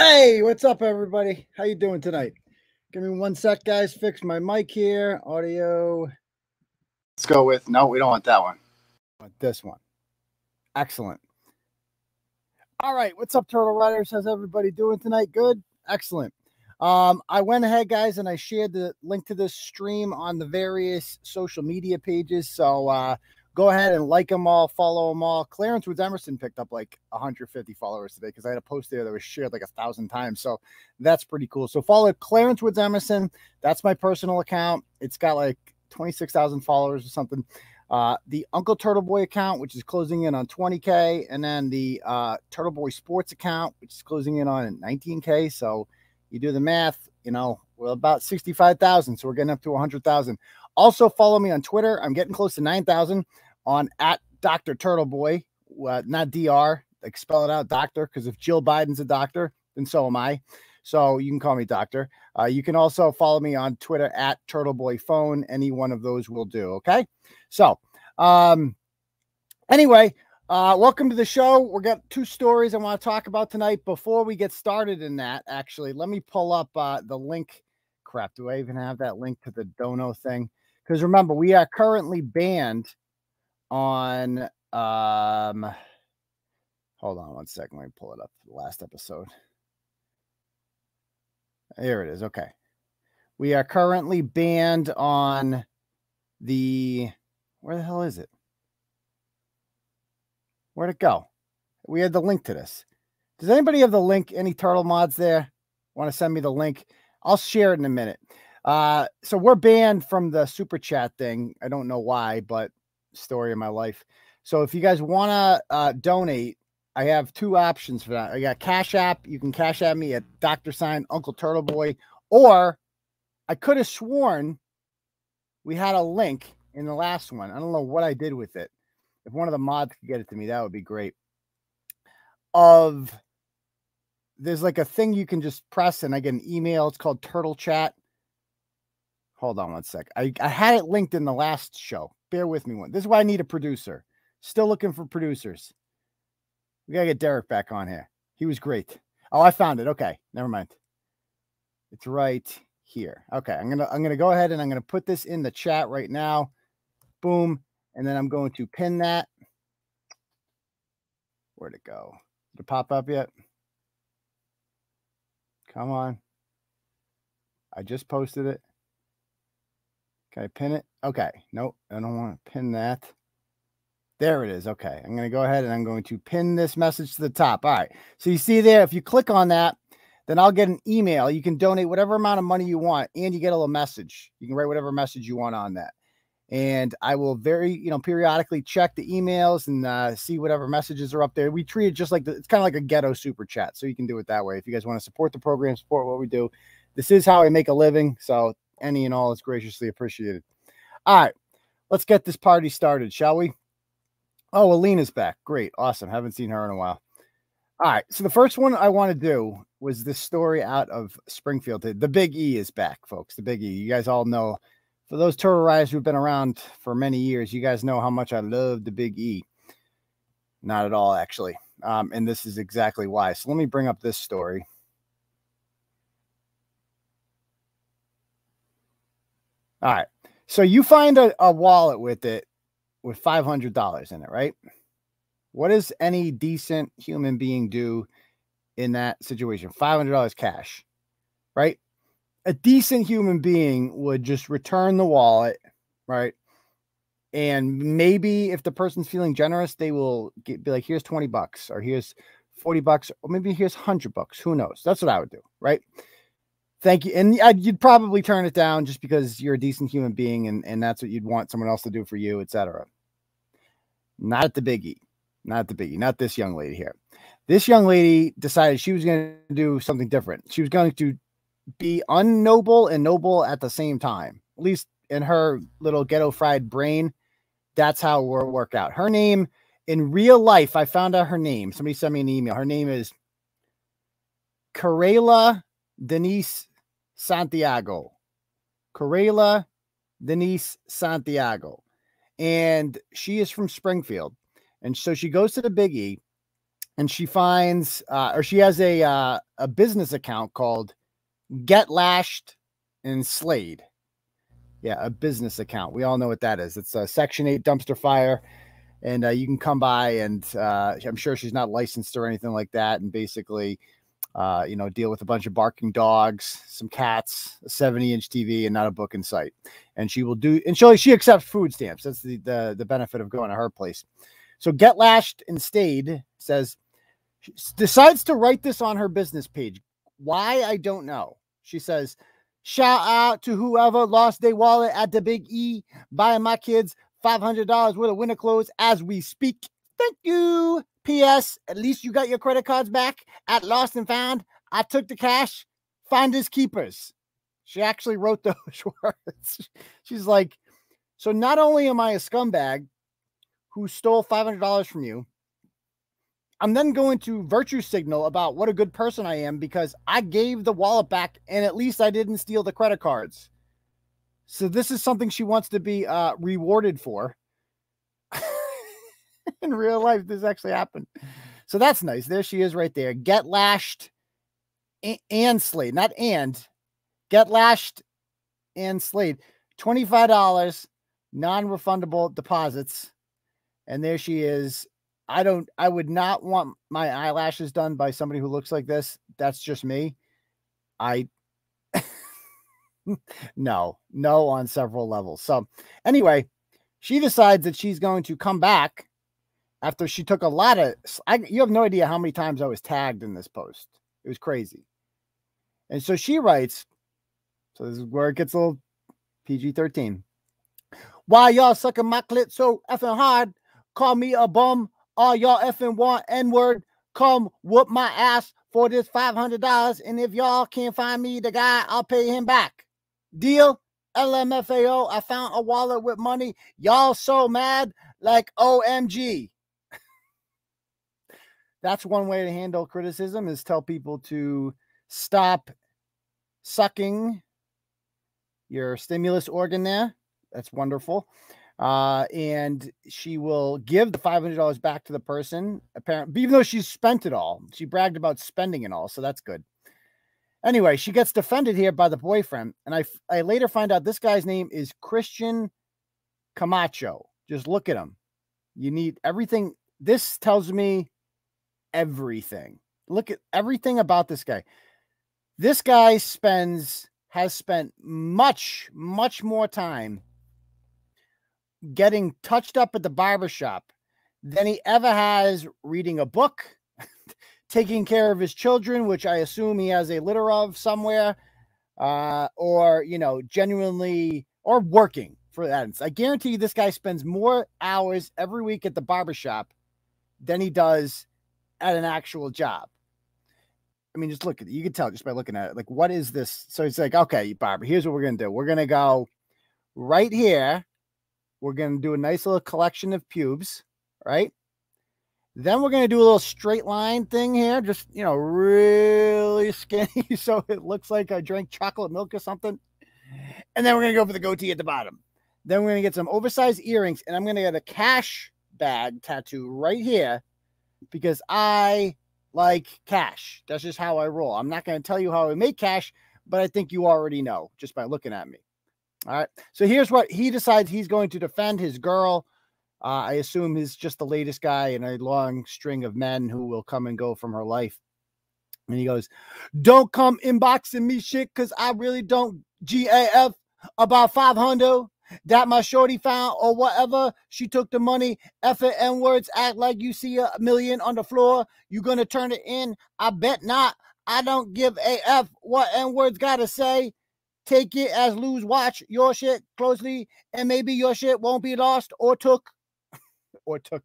Hey, what's up, everybody? How you doing tonight? Give me one sec, guys. Fix my mic here. Audio. Let's go with no. We don't want that one. Want This one. Excellent. All right, what's up, Turtle Riders? How's everybody doing tonight? Good. Excellent. Um, I went ahead, guys, and I shared the link to this stream on the various social media pages. So uh, go ahead and like them all, follow them all. Clarence Woods Emerson picked up like 150 followers today because I had a post there that was shared like a thousand times. So that's pretty cool. So follow Clarence Woods Emerson. That's my personal account. It's got like 26,000 followers or something. Uh, the Uncle Turtle Boy account, which is closing in on 20K, and then the uh, Turtle Boy Sports account, which is closing in on 19K. So you do the math, you know, we're about 65,000. So we're getting up to 100,000. Also, follow me on Twitter. I'm getting close to 9,000 on at Dr. Turtle Boy, uh, not DR, like spell it out, doctor, because if Jill Biden's a doctor, then so am I. So you can call me doctor. Uh, you can also follow me on Twitter at Turtle Boy Phone. Any one of those will do. Okay. So, um, anyway, uh, welcome to the show. We've got two stories I want to talk about tonight. Before we get started in that, actually, let me pull up uh, the link. Crap, do I even have that link to the Dono thing? Because remember, we are currently banned on. Um, hold on one second. Let me pull it up. The last episode. Here it is. Okay. We are currently banned on the. Where the hell is it? Where'd it go? We had the link to this. Does anybody have the link? Any turtle mods there? Want to send me the link? I'll share it in a minute. Uh, so we're banned from the super chat thing. I don't know why, but story of my life. So if you guys want to uh, donate, I have two options for that. I got Cash App. You can Cash App me at Doctor Sign Uncle Turtle Boy, or I could have sworn we had a link in the last one. I don't know what I did with it. If one of the mods could get it to me, that would be great. Of there's like a thing you can just press and I get an email. It's called Turtle Chat. Hold on one sec. I, I had it linked in the last show. Bear with me one. This is why I need a producer. Still looking for producers. We gotta get Derek back on here. He was great. Oh, I found it. Okay, never mind. It's right here. Okay, I'm gonna I'm gonna go ahead and I'm gonna put this in the chat right now. Boom, and then I'm going to pin that. Where'd it go? Did it pop up yet? Come on. I just posted it. Can I pin it? Okay. Nope. I don't want to pin that. There it is. Okay. I'm going to go ahead and I'm going to pin this message to the top. All right. So you see there, if you click on that, then I'll get an email. You can donate whatever amount of money you want and you get a little message. You can write whatever message you want on that. And I will very, you know, periodically check the emails and uh, see whatever messages are up there. We treat it just like the, it's kind of like a ghetto super chat. So you can do it that way. If you guys want to support the program, support what we do. This is how I make a living. So any and all is graciously appreciated. All right, let's get this party started, shall we? Oh, Alina's back. Great. Awesome. Haven't seen her in a while. All right. So the first one I want to do was this story out of Springfield. The Big E is back, folks. The Big E. You guys all know. For those turtle riders who've been around for many years, you guys know how much I love the Big E. Not at all, actually. Um, and this is exactly why. So let me bring up this story. All right. So you find a, a wallet with it with $500 in it, right? What does any decent human being do in that situation? $500 cash, right? A decent human being would just return the wallet, right? And maybe if the person's feeling generous, they will get, be like, here's 20 bucks, or here's 40 bucks, or maybe here's 100 bucks. Who knows? That's what I would do, right? Thank you. And I'd, you'd probably turn it down just because you're a decent human being and, and that's what you'd want someone else to do for you, etc. Not at the biggie. Not the biggie. Not this young lady here. This young lady decided she was going to do something different. She was going to be unnoble and noble at the same time. At least in her little ghetto fried brain, that's how it will work out. Her name in real life, I found out her name. Somebody sent me an email. Her name is Karela Denise Santiago. Karela Denise Santiago. And she is from Springfield. And so she goes to the Big E and she finds, uh, or she has a uh, a business account called Get Lashed and Slade. Yeah, a business account. We all know what that is. It's a Section Eight dumpster fire, and uh, you can come by, and uh, I'm sure she's not licensed or anything like that, and basically uh, you know, deal with a bunch of barking dogs, some cats, a 70 inch TV, and not a book in sight. And she will do, and she she accepts food stamps. That's the, the, the benefit of going to her place. So Get Lashed and Stayed says, decides to write this on her business page. Why? I don't know. She says, shout out to whoever lost their wallet at the Big E, buying my kids $500 worth of winter clothes as we speak. Thank you. P.S. At least you got your credit cards back at Lost and Found. I took the cash. Finders keepers. She actually wrote those words. She's like, so not only am I a scumbag who stole $500 from you, I'm then going to virtue signal about what a good person I am because I gave the wallet back and at least I didn't steal the credit cards. So this is something she wants to be uh, rewarded for. in real life this actually happened. So that's nice. There she is right there. Get lashed and Slade, not and get lashed and Slade. $25 non-refundable deposits. And there she is. I don't I would not want my eyelashes done by somebody who looks like this. That's just me. I no, no on several levels. So anyway, she decides that she's going to come back after she took a lot of I, you have no idea how many times I was tagged in this post. It was crazy. And so she writes, so this is where it gets a little PG 13. Why y'all sucking my clit so effing hard? Call me a bum. All y'all effing want N word. Come whoop my ass for this $500. And if y'all can't find me the guy, I'll pay him back. Deal? LMFAO, I found a wallet with money. Y'all so mad like OMG that's one way to handle criticism is tell people to stop sucking your stimulus organ there. That's wonderful. Uh, and she will give the $500 back to the person, apparently, even though she's spent it all. She bragged about spending it all, so that's good. Anyway, she gets defended here by the boyfriend, and I, I later find out this guy's name is Christian Camacho. Just look at him. You need everything. This tells me everything. Look at everything about this guy. This guy spends has spent much, much more time getting touched up at the barbershop than he ever has reading a book, taking care of his children, which I assume he has a litter of somewhere, uh, or you know, genuinely or working for that. I guarantee you this guy spends more hours every week at the barbershop than he does at an actual job. I mean, just look at it. You can tell just by looking at it. Like, what is this? So it's like, okay, Barbara, here's what we're gonna do. We're gonna go right here. We're gonna do a nice little collection of pubes, right? Then we're gonna do a little straight line thing here, just you know, really skinny, so it looks like I drank chocolate milk or something. And then we're gonna go for the goatee at the bottom. Then we're gonna get some oversized earrings, and I'm gonna get a cash bag tattoo right here because I like cash. That's just how I roll. I'm not going to tell you how I make cash, but I think you already know just by looking at me. All right. So here's what he decides he's going to defend his girl. Uh, I assume he's just the latest guy in a long string of men who will come and go from her life. And he goes, Don't come inboxing me shit because I really don't GAF about 500 that my shorty found or whatever. She took the money, F it, N words, act like you see a million on the floor. You gonna turn it in? I bet not. I don't give a F what N words gotta say. Take it as lose watch your shit closely, and maybe your shit won't be lost or took. or took.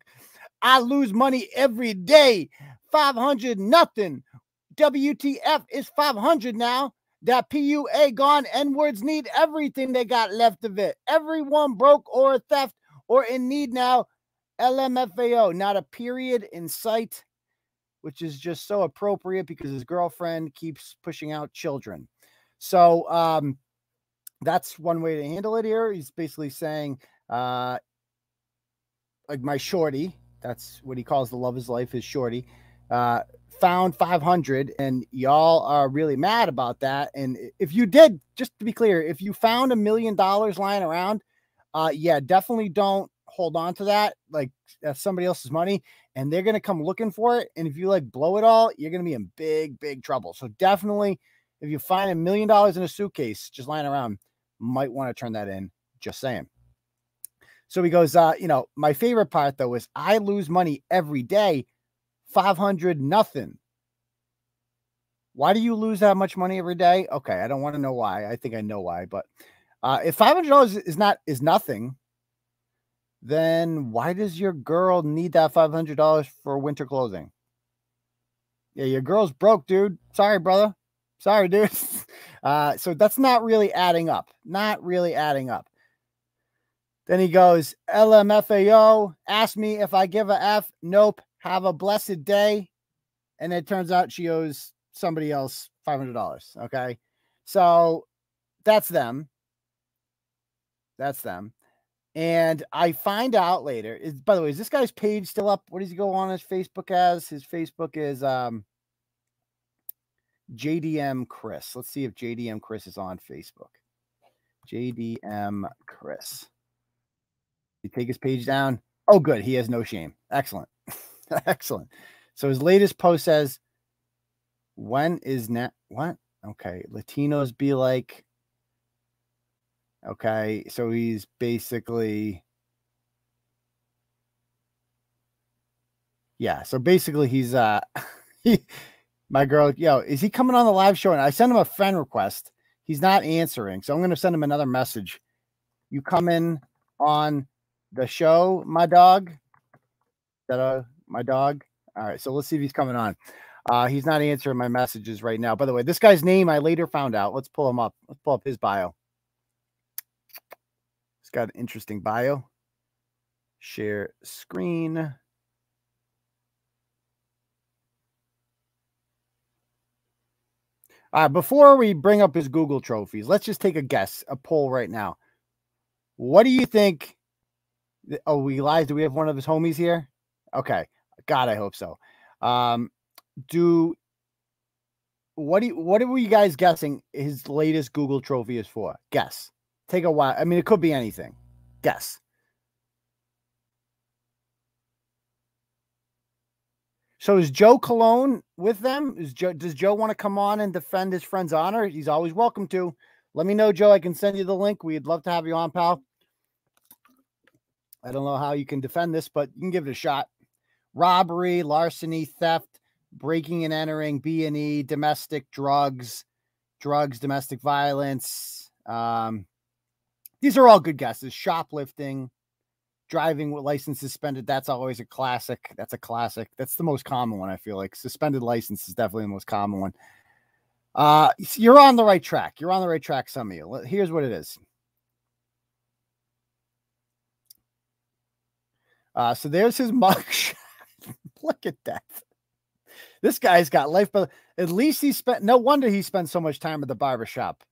I lose money every day. 500 nothing. WTF is 500 now. That PUA gone, N words need everything they got left of it. Everyone broke or theft or in need now. LMFAO, not a period in sight, which is just so appropriate because his girlfriend keeps pushing out children. So um, that's one way to handle it here. He's basically saying, uh, like my shorty, that's what he calls the love of his life, his shorty, uh, found 500 and y'all are really mad about that. And if you did, just to be clear, if you found a million dollars lying around, uh, yeah, definitely don't hold on to that. Like that's somebody else's money and they're to come looking for it. And if you like blow it all, you're to be in big, big trouble. So definitely, if you find a million dollars in a suitcase just lying around, might want to turn that in. Just saying. So he goes, uh, you know, my favorite part though is I lose money every day 500 nothing. Why do you lose that much money every day? Okay, I don't want to know why. I think I know why, but uh, if $500 is not is nothing, then why does your girl need that $500 for winter clothing? Yeah, your girl's broke, dude. Sorry, brother. Sorry, dude. Uh, so that's not really adding up. Not really adding up. Then he goes, LMFAO, ask me if I give a F. Nope. Have a blessed day. And it turns out she owes somebody else $500. Okay. So that's them. That's them. And I find out later is by the way, is this guy's page still up? What does he go on his Facebook as? His Facebook is um JDM Chris. Let's see if JDM Chris is on Facebook. JDM Chris. You take his page down. Oh, good. He has no shame. Excellent. Excellent. So his latest post says, When is net what? Okay. Latinos be like. Okay. So he's basically. Yeah. So basically he's uh he my girl, yo, is he coming on the live show? And I sent him a friend request. He's not answering. So I'm gonna send him another message. You come in on the show, my dog. That my dog. All right, so let's see if he's coming on. Uh, he's not answering my messages right now. By the way, this guy's name I later found out. Let's pull him up. Let's pull up his bio. He's got an interesting bio. Share screen. Uh, before we bring up his Google trophies, let's just take a guess, a poll right now. What do you think? Oh, we lies. Do we have one of his homies here? Okay. God, I hope so. Um, do what do you, what are you guys guessing his latest Google trophy is for? Guess. Take a while. I mean, it could be anything. Guess. So is Joe Cologne with them? Is Joe does Joe want to come on and defend his friend's honor? He's always welcome to. Let me know, Joe. I can send you the link. We'd love to have you on, pal. I don't know how you can defend this, but you can give it a shot robbery, larceny, theft, breaking and entering, B and E, domestic drugs, drugs, domestic violence. Um, these are all good guesses. Shoplifting, driving with license suspended. That's always a classic. That's a classic. That's the most common one. I feel like suspended license is definitely the most common one. Uh, you're on the right track. You're on the right track. Some of you. Here's what it is. Uh, so there's his mugshot. Look at that. This guy's got life, but at least he spent no wonder he spent so much time at the barbershop.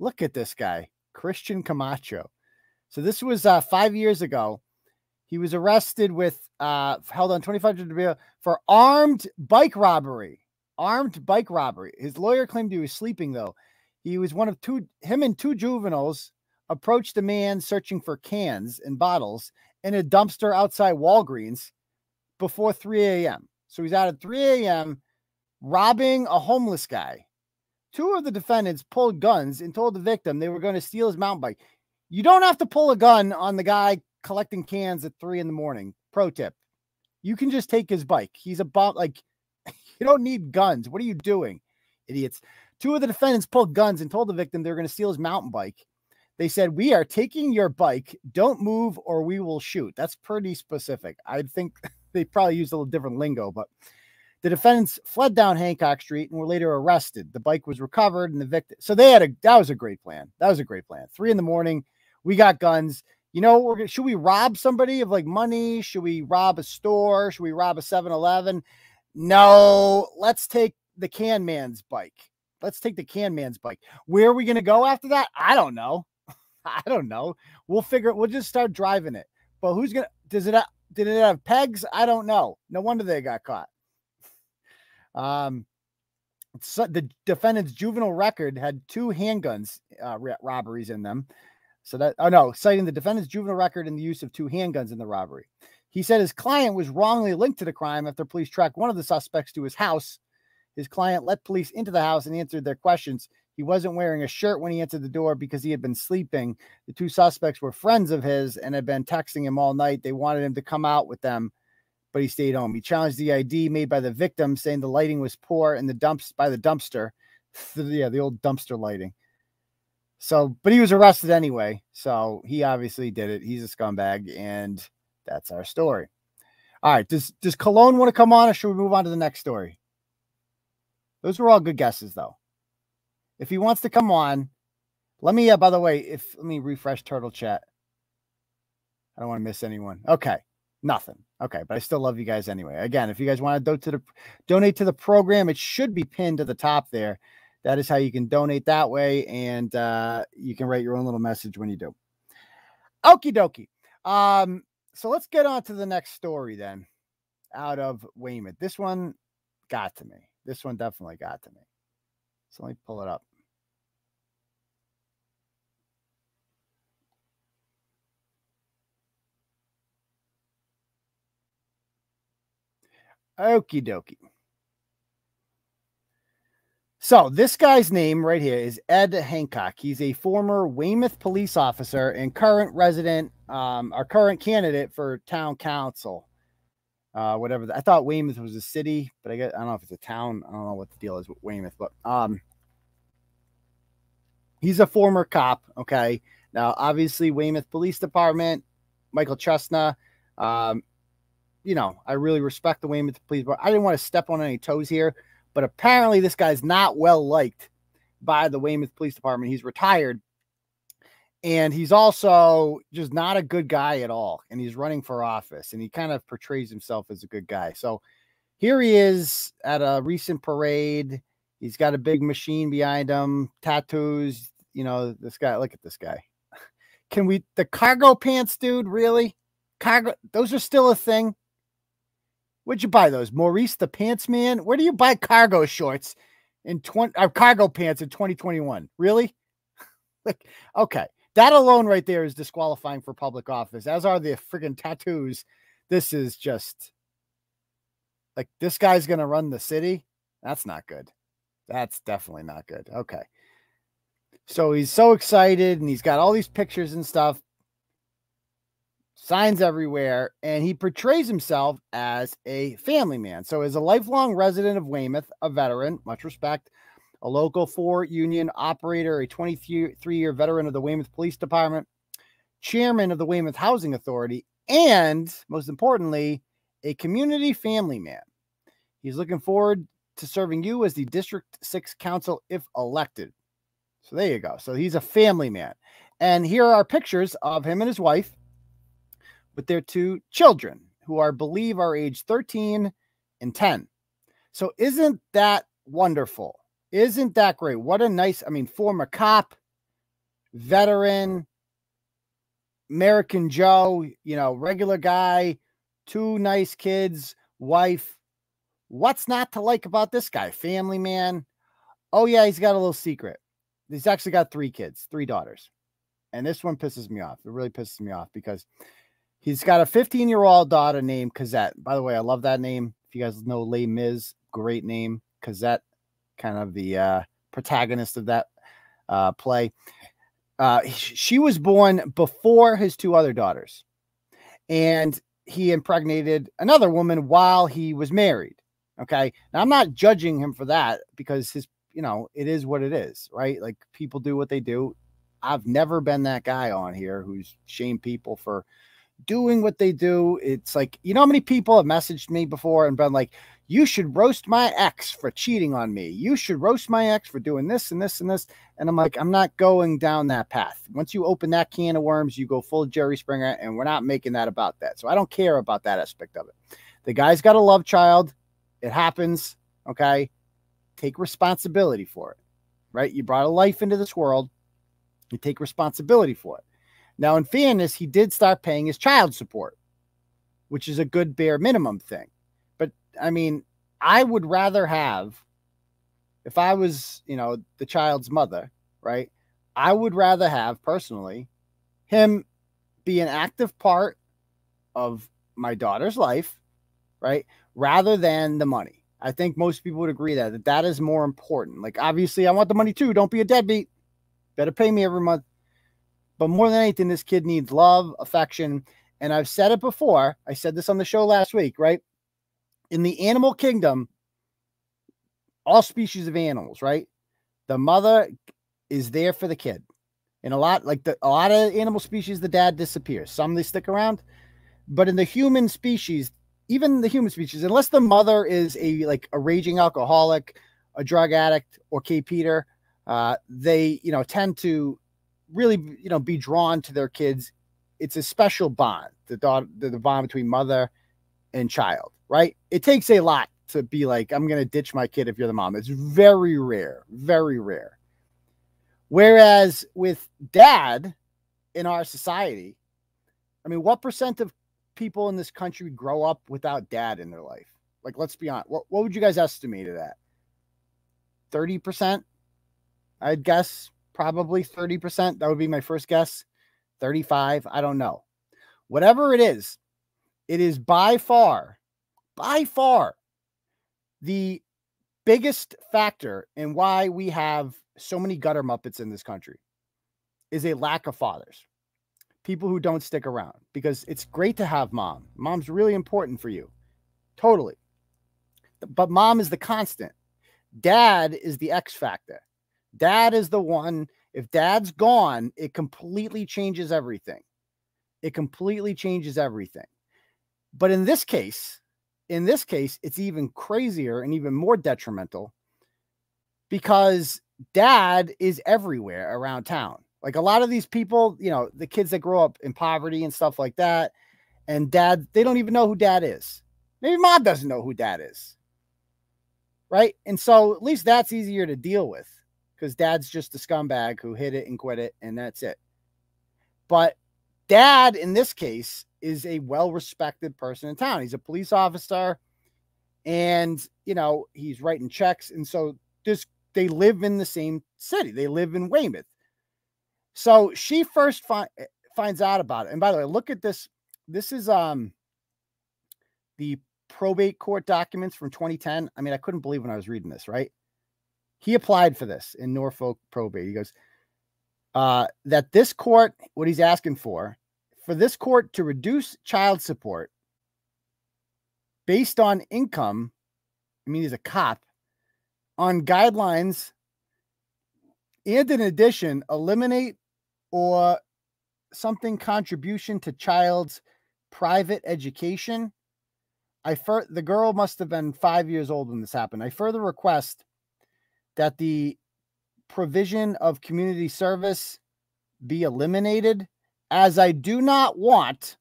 Look at this guy, Christian Camacho. So this was uh, five years ago. He was arrested with uh, held on 25 for armed bike robbery. Armed bike robbery. His lawyer claimed he was sleeping though. He was one of two. Him and two juveniles approached a man searching for cans and bottles in a dumpster outside Walgreens before 3 a.m. So he's out at 3 a.m. robbing a homeless guy. Two of the defendants pulled guns and told the victim they were going to steal his mountain bike. You don't have to pull a gun on the guy collecting cans at three in the morning. Pro tip. You can just take his bike. He's a bomb. Like, you don't need guns. What are you doing, idiots? Two of the defendants pulled guns and told the victim they were going to steal his mountain bike. They said, We are taking your bike. Don't move or we will shoot. That's pretty specific. I think they probably used a little different lingo, but the defendants fled down Hancock Street and were later arrested. The bike was recovered and the victim. So they had a that was a great plan. That was a great plan. Three in the morning, we got guns. You know, we're should we rob somebody of like money? Should we rob a store? Should we rob a 7-Eleven? No, let's take the can man's bike. Let's take the can man's bike. Where are we gonna go after that? I don't know. I don't know. We'll figure. it. We'll just start driving it. But who's gonna? Does it? Did it have pegs? I don't know. No wonder they got caught. Um, so the defendant's juvenile record had two handguns uh, robberies in them. So that, oh no, citing the defendant's juvenile record and the use of two handguns in the robbery. He said his client was wrongly linked to the crime after police tracked one of the suspects to his house. His client let police into the house and answered their questions. He wasn't wearing a shirt when he entered the door because he had been sleeping. The two suspects were friends of his and had been texting him all night. They wanted him to come out with them, but he stayed home. He challenged the ID made by the victim, saying the lighting was poor in the dumps by the dumpster. yeah, the old dumpster lighting. So, but he was arrested anyway. So he obviously did it. He's a scumbag, and that's our story. All right. Does does Cologne want to come on, or should we move on to the next story? Those were all good guesses, though. If he wants to come on, let me. Uh, by the way, if let me refresh Turtle Chat. I don't want to miss anyone. Okay, nothing. Okay, but I still love you guys anyway. Again, if you guys want to do to the donate to the program, it should be pinned to the top there. That is how you can donate that way, and uh, you can write your own little message when you do. Okie dokie. Um, so let's get on to the next story then out of Weymouth. This one got to me. This one definitely got to me. So let me pull it up. Okie dokie. So this guy's name right here is Ed Hancock. He's a former Weymouth police officer and current resident, um, our current candidate for town council. Uh, whatever. The, I thought Weymouth was a city, but I guess I don't know if it's a town. I don't know what the deal is with Weymouth, but um, he's a former cop. Okay, now obviously Weymouth Police Department, Michael Chesna. Um, you know, I really respect the Weymouth Police, but I didn't want to step on any toes here but apparently, this guy's not well liked by the Weymouth Police Department. He's retired. And he's also just not a good guy at all. And he's running for office and he kind of portrays himself as a good guy. So here he is at a recent parade. He's got a big machine behind him, tattoos. You know, this guy, look at this guy. Can we, the cargo pants, dude, really? Cargo, those are still a thing. Where'd you buy those? Maurice the Pants Man? Where do you buy cargo shorts in 20 uh, cargo pants in 2021? Really? like, okay. That alone right there is disqualifying for public office, as are the friggin' tattoos. This is just like this guy's gonna run the city. That's not good. That's definitely not good. Okay. So he's so excited and he's got all these pictures and stuff signs everywhere, and he portrays himself as a family man. So, as a lifelong resident of Weymouth, a veteran, much respect, a local four union operator, a 23 year veteran of the Weymouth Police Department, chairman of the Weymouth Housing Authority, and most importantly, a community family man. He's looking forward to serving you as the District 6 Council if elected. So there you go. So he's a family man. And here are pictures of him and his wife with their two children who are believe are age 13 and 10. So isn't that wonderful? Isn't that great? What a nice, I mean, former cop, veteran, American Joe, you know, regular guy, two nice kids, wife. What's not to like about this guy? Family man. Oh, yeah, he's got a little secret. He's actually got three kids, three daughters. And this one pisses me off. It really pisses me off because He's got a 15 year old daughter named Cosette. By the way, I love that name. If you guys know Les Mis, great name. Cosette, kind of the uh, protagonist of that uh, play. Uh, she was born before his two other daughters, and he impregnated another woman while he was married. Okay. Now, I'm not judging him for that because his, you know, it is what it is, right? Like people do what they do. I've never been that guy on here who's shamed people for doing what they do. It's like, you know how many people have messaged me before and been like, you should roast my ex for cheating on me. You should roast my ex for doing this and this and this. And I'm like, I'm not going down that path. Once you open that can of worms, you go full Jerry Springer, and we're not making that about that. So I don't care about that aspect of it. The guy's got a love child. It happens. Okay. Take responsibility for it. Right. You brought a life into this world. You take responsibility for it. Now, in fairness, he did start paying his child support, which is a good bare minimum thing. But I mean, I would rather have, if I was, you know, the child's mother, right? I would rather have personally him be an active part of my daughter's life, right? Rather than the money. I think most people would agree that, that that is more important. Like, obviously, I want the money too. Don't be a deadbeat. Better pay me every month. But more than anything, this kid needs love, affection. And I've said it before. I said this on the show last week, right? In the animal kingdom, all species of animals, right? The mother is there for the kid. And a lot, like the, a lot of animal species, the dad disappears. Some they stick around. But in the human species, even the human species, unless the mother is a like a raging alcoholic, a drug addict, or Kate Peter, uh, they you know tend to really you know be drawn to their kids. It's a special bond, the daughter, the, bond between mother and child, right? It takes a lot to be like, I'm gonna ditch my kid if you're the mom. It's very rare, very rare. Whereas with dad in our society, I mean, what percent of people in this country grow up without dad in their life? Like, let's be honest. What, what would you guys estimate of that? 30%? I'd guess probably 30%. That would be my first guess. 35. I don't know. Whatever it is, it is by far, by far the biggest factor in why we have so many gutter muppets in this country is a lack of fathers people who don't stick around because it's great to have mom mom's really important for you totally but mom is the constant dad is the x factor dad is the one if dad's gone it completely changes everything it completely changes everything but in this case in this case it's even crazier and even more detrimental because dad is everywhere around town. Like a lot of these people, you know, the kids that grow up in poverty and stuff like that, and dad, they don't even know who dad is. Maybe mom doesn't know who dad is. Right. And so at least that's easier to deal with because dad's just a scumbag who hit it and quit it, and that's it. But dad, in this case, is a well respected person in town. He's a police officer and, you know, he's writing checks. And so this they live in the same city. They live in Weymouth. So she first fi- eh, finds out about it. And by the way, look at this. This is um the probate court documents from 2010. I mean, I couldn't believe when I was reading this, right? He applied for this in Norfolk probate. He goes, uh, that this court, what he's asking for, for this court to reduce child support based on income. I mean, he's a cop on guidelines and in addition eliminate or something contribution to child's private education i fur- the girl must have been 5 years old when this happened i further request that the provision of community service be eliminated as i do not want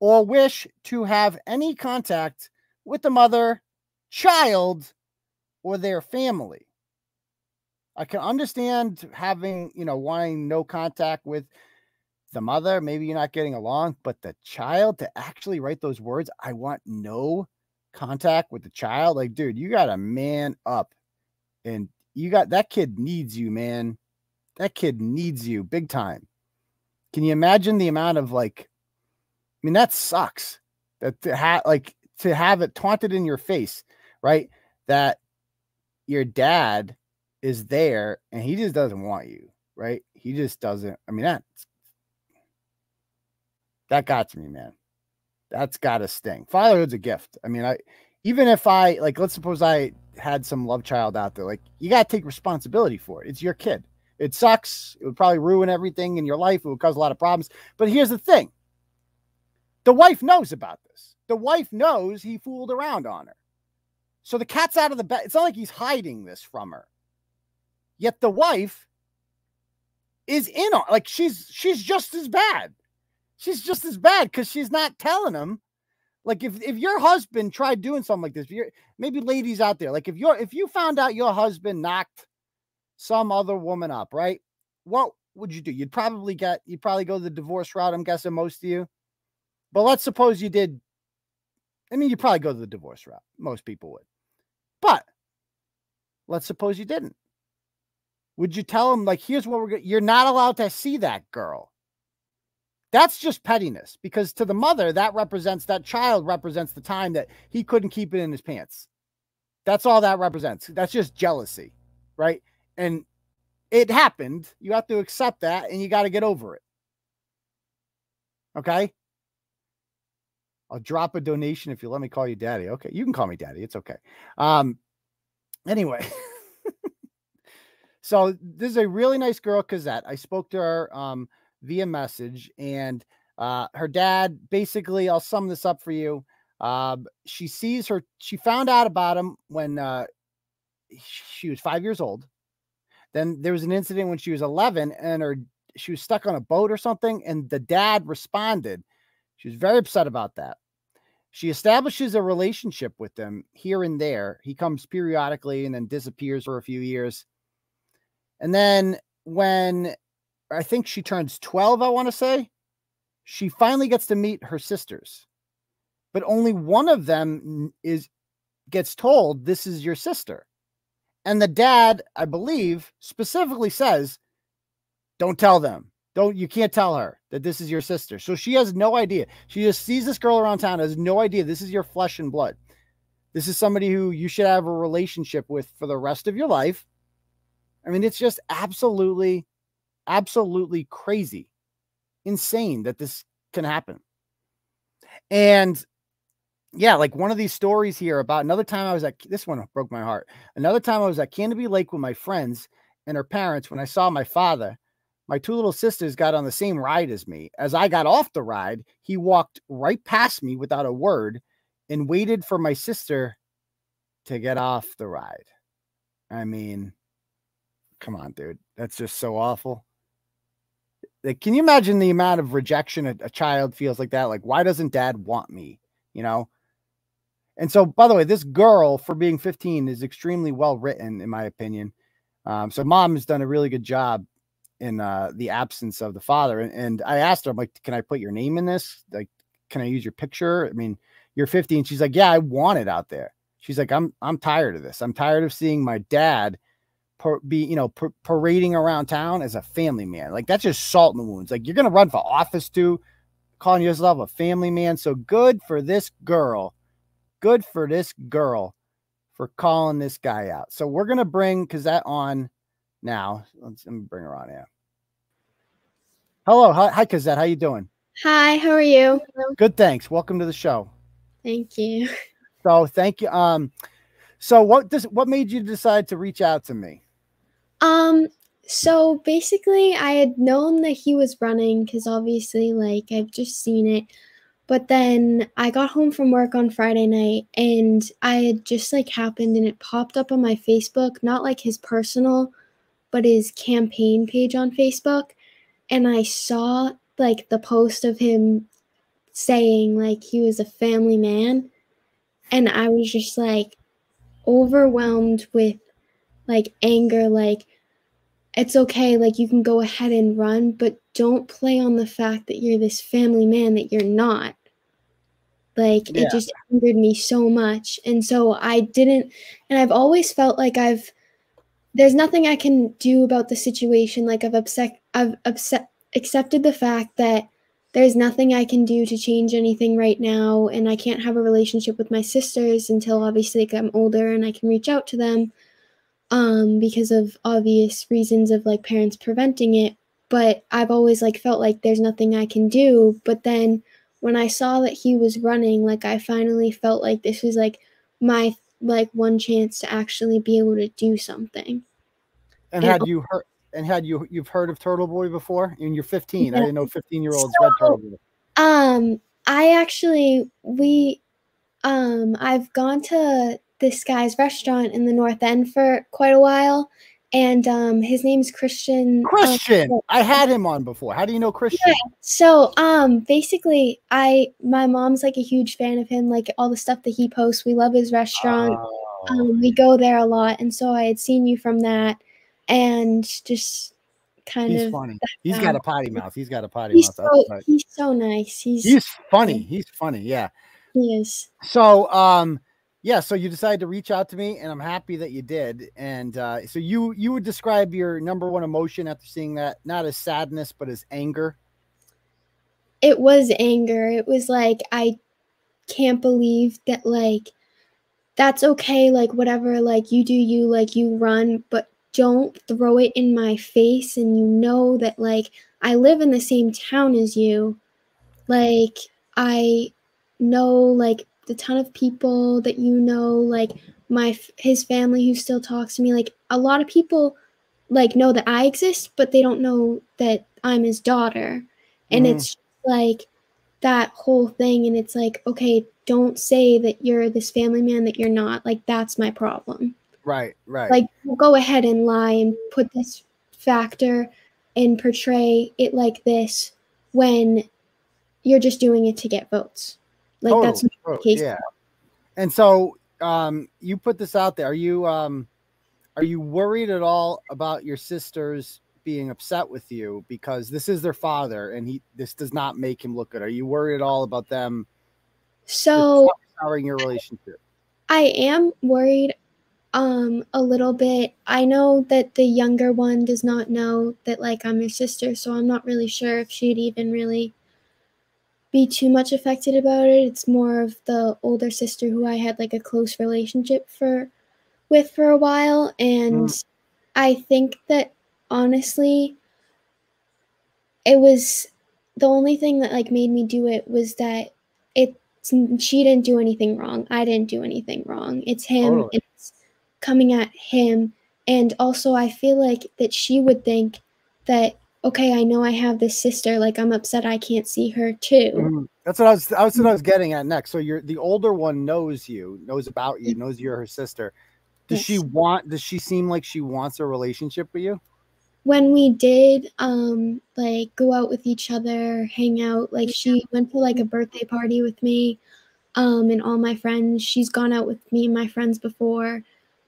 or wish to have any contact with the mother child or their family. I can understand having, you know, wanting no contact with the mother. Maybe you're not getting along, but the child to actually write those words, I want no contact with the child. Like, dude, you got to man up and you got that kid needs you, man. That kid needs you big time. Can you imagine the amount of like, I mean, that sucks that to have like to have it taunted in your face, right? That your dad is there and he just doesn't want you, right? He just doesn't. I mean, that that got to me, man. That's got to sting. Fatherhood's a gift. I mean, I even if I like, let's suppose I had some love child out there, like you got to take responsibility for it. It's your kid. It sucks. It would probably ruin everything in your life. It would cause a lot of problems. But here's the thing the wife knows about this. The wife knows he fooled around on her. So the cat's out of the bag. It's not like he's hiding this from her. Yet the wife is in on like she's she's just as bad. She's just as bad because she's not telling him. Like if if your husband tried doing something like this, you're maybe ladies out there, like if you're if you found out your husband knocked some other woman up, right? What would you do? You'd probably get you'd probably go the divorce route. I'm guessing most of you. But let's suppose you did. I mean, you probably go the divorce route. Most people would. But let's suppose you didn't. Would you tell him, like, here's what we're going you're not allowed to see that girl? That's just pettiness because to the mother, that represents that child represents the time that he couldn't keep it in his pants. That's all that represents. That's just jealousy, right? And it happened. You have to accept that and you got to get over it. Okay. I'll drop a donation if you let me call you daddy. Okay. You can call me daddy. It's okay. Um, anyway. so this is a really nice girl, Cosette. I spoke to her um via message and uh her dad basically, I'll sum this up for you. Um, she sees her, she found out about him when uh she was five years old. Then there was an incident when she was 11 and her she was stuck on a boat or something, and the dad responded. She was very upset about that. She establishes a relationship with him here and there. He comes periodically and then disappears for a few years. And then when I think she turns 12, I want to say, she finally gets to meet her sisters. But only one of them is gets told this is your sister. And the dad, I believe, specifically says, don't tell them. Don't you can't tell her that this is your sister. So she has no idea. She just sees this girl around town, has no idea this is your flesh and blood. This is somebody who you should have a relationship with for the rest of your life. I mean, it's just absolutely, absolutely crazy, insane that this can happen. And yeah, like one of these stories here about another time I was at this one broke my heart. Another time I was at Canobie Lake with my friends and her parents when I saw my father my two little sisters got on the same ride as me. As I got off the ride, he walked right past me without a word and waited for my sister to get off the ride. I mean, come on, dude. That's just so awful. Like, can you imagine the amount of rejection a, a child feels like that? Like, why doesn't dad want me? You know? And so, by the way, this girl, for being 15, is extremely well written, in my opinion. Um, so, mom has done a really good job in uh, the absence of the father. And, and I asked her, I'm like, can I put your name in this? Like, can I use your picture? I mean, you're 15. She's like, yeah, I want it out there. She's like, I'm, I'm tired of this. I'm tired of seeing my dad per, be, you know, per, parading around town as a family man. Like that's just salt in the wounds. Like you're going to run for office too, calling yourself a family man. So good for this girl. Good for this girl for calling this guy out. So we're going to bring Cosette on now. Let's let me bring her on. Yeah. Hello, hi, hi, Cosette. How you doing? Hi, how are you? Good, thanks. Welcome to the show. Thank you. So, thank you. Um, so what does what made you decide to reach out to me? Um, so basically, I had known that he was running because obviously, like, I've just seen it. But then I got home from work on Friday night and I had just like happened and it popped up on my Facebook, not like his personal, but his campaign page on Facebook. And I saw like the post of him saying like he was a family man. And I was just like overwhelmed with like anger, like, it's okay, like you can go ahead and run, but don't play on the fact that you're this family man that you're not. Like yeah. it just angered me so much. And so I didn't and I've always felt like I've there's nothing I can do about the situation. Like I've upset, I've upset, accepted the fact that there's nothing I can do to change anything right now, and I can't have a relationship with my sisters until obviously like, I'm older and I can reach out to them, um, because of obvious reasons of like parents preventing it. But I've always like felt like there's nothing I can do. But then when I saw that he was running, like I finally felt like this was like my like one chance to actually be able to do something. And, and had you heard and had you you've heard of Turtle Boy before? And you're 15. Yeah. I didn't know 15 year olds so, read Turtle Boy. Um, I actually we um I've gone to this guy's restaurant in the North End for quite a while. And um, his name's Christian. Uh, Christian, um, I had him on before. How do you know Christian? Yeah. So, um, basically, I my mom's like a huge fan of him. Like all the stuff that he posts, we love his restaurant. Oh. Um, we go there a lot, and so I had seen you from that, and just kind of he's of. funny. He's got a potty mouth. He's got a potty he's mouth. So, he's so nice. He's he's funny. He's funny. Yeah. He is. So, um, yeah, so you decided to reach out to me, and I'm happy that you did. And uh, so you you would describe your number one emotion after seeing that not as sadness, but as anger. It was anger. It was like I can't believe that like that's okay like whatever like you do you like you run but don't throw it in my face and you know that like I live in the same town as you like I know like the ton of people that you know like my his family who still talks to me like a lot of people like know that I exist but they don't know that I'm his daughter and mm. it's like that whole thing and it's like okay don't say that you're this family man that you're not like that's my problem right right like go ahead and lie and put this factor and portray it like this when you're just doing it to get votes like totally. that's not case yeah and so um you put this out there are you um are you worried at all about your sisters being upset with you because this is their father and he this does not make him look good. Are you worried at all about them so souring your relationship? I am worried um a little bit. I know that the younger one does not know that like I'm your sister, so I'm not really sure if she'd even really be too much affected about it. It's more of the older sister who I had like a close relationship for with for a while and mm. I think that honestly, it was the only thing that like made me do it was that it she didn't do anything wrong. I didn't do anything wrong. It's him. Oh. It's coming at him. And also I feel like that she would think that okay, I know I have this sister. Like I'm upset I can't see her too. Mm-hmm. That's what I was. That's what I was getting at next. So you're the older one knows you, knows about you, knows you're her sister. Does yes. she want? Does she seem like she wants a relationship with you? when we did um like go out with each other, hang out, like she went to like a birthday party with me um and all my friends. She's gone out with me and my friends before.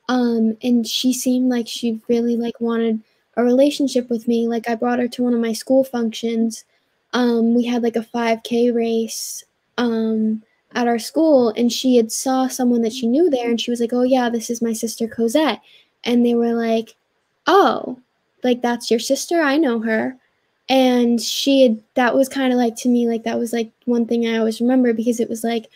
Um and she seemed like she really like wanted a relationship with me. Like I brought her to one of my school functions. Um we had like a 5k race um at our school and she had saw someone that she knew there and she was like, "Oh yeah, this is my sister Cosette." And they were like, "Oh, like that's your sister i know her and she had that was kind of like to me like that was like one thing i always remember because it was like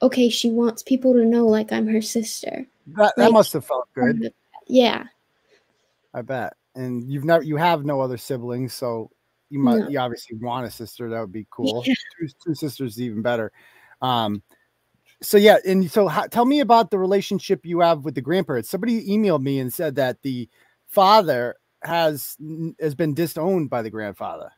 okay she wants people to know like i'm her sister that, that like, must have felt good yeah i bet and you've never you have no other siblings so you might no. you obviously want a sister that would be cool yeah. two, two sisters even better um so yeah and so how, tell me about the relationship you have with the grandparents somebody emailed me and said that the father has has been disowned by the grandfather?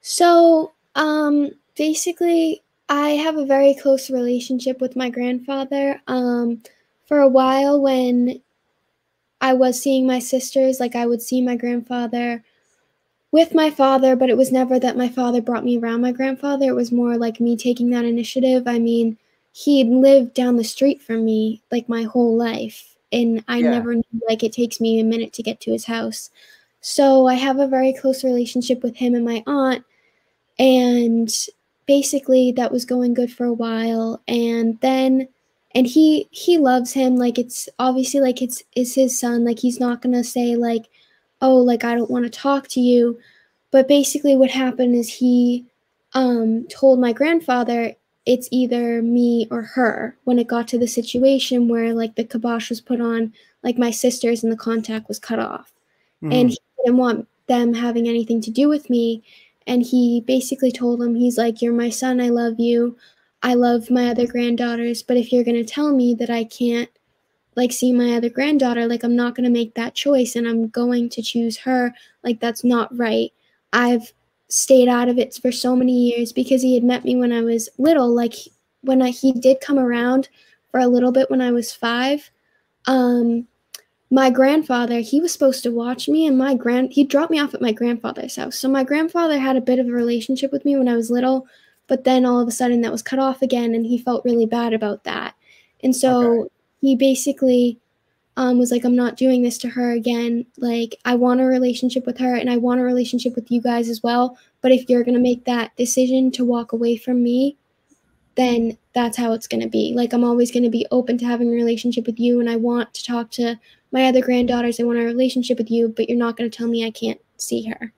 So, um, basically, I have a very close relationship with my grandfather. Um, for a while, when I was seeing my sisters, like I would see my grandfather with my father, but it was never that my father brought me around my grandfather. It was more like me taking that initiative. I mean, he'd lived down the street from me like my whole life and I yeah. never knew like it takes me a minute to get to his house. So I have a very close relationship with him and my aunt and basically that was going good for a while and then and he he loves him like it's obviously like it's is his son like he's not going to say like oh like I don't want to talk to you. But basically what happened is he um told my grandfather it's either me or her when it got to the situation where like the kibosh was put on like my sisters and the contact was cut off. Mm. and he didn't want them having anything to do with me. And he basically told him he's like you're my son i love you i love my other granddaughters but if you're going to tell me that i can't like see my other granddaughter like i'm not going to make that choice and i'm going to choose her like that's not right i've stayed out of it for so many years because he had met me when I was little. Like when I, he did come around for a little bit when I was five. Um, my grandfather, he was supposed to watch me, and my grand he dropped me off at my grandfather's house. So my grandfather had a bit of a relationship with me when I was little, but then all of a sudden that was cut off again, and he felt really bad about that. And so okay. he basically um, was like, I'm not doing this to her again. Like, I want a relationship with her and I want a relationship with you guys as well. But if you're going to make that decision to walk away from me, then that's how it's going to be. Like I'm always going to be open to having a relationship with you and I want to talk to my other granddaughters. I want a relationship with you, but you're not going to tell me I can't see her.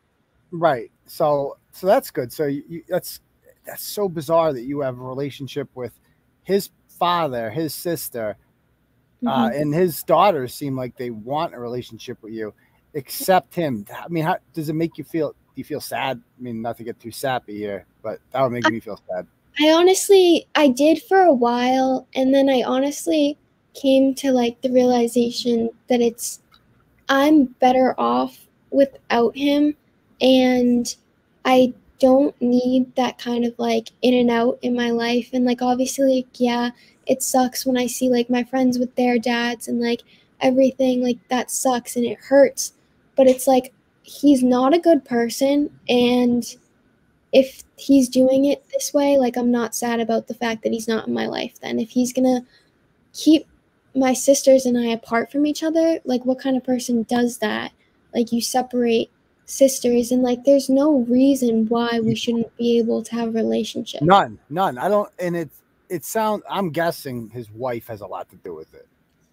Right. So so that's good. So you, you, that's that's so bizarre that you have a relationship with his father, his sister, uh, Mhm. and his daughters seem like they want a relationship with you, except him. I mean, how does it make you feel? Do you feel sad? I mean, not to get too sappy here, but that would make me feel sad. I honestly, I did for a while, and then I honestly came to like the realization that it's, I'm better off without him, and I don't need that kind of like in and out in my life. And like, obviously, like, yeah, it sucks when I see like my friends with their dads and like everything, like, that sucks and it hurts. But it's like, he's not a good person, and if he's doing it this way, like I'm not sad about the fact that he's not in my life then. If he's gonna keep my sisters and I apart from each other, like what kind of person does that? Like you separate sisters and like there's no reason why we shouldn't be able to have a relationship. None, none. I don't. And it it sounds. I'm guessing his wife has a lot to do with it.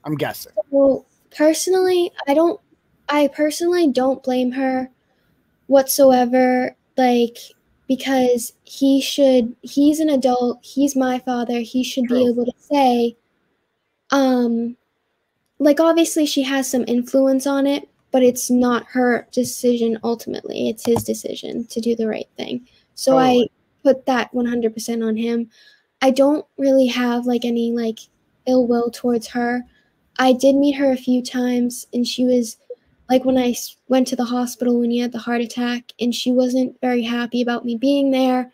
I'm guessing. Well, personally, I don't I personally don't blame her whatsoever like because he should he's an adult, he's my father, he should be able to say um like obviously she has some influence on it, but it's not her decision ultimately. It's his decision to do the right thing. So I put that 100% on him. I don't really have like any like ill will towards her. I did meet her a few times and she was like when I went to the hospital when he had the heart attack and she wasn't very happy about me being there.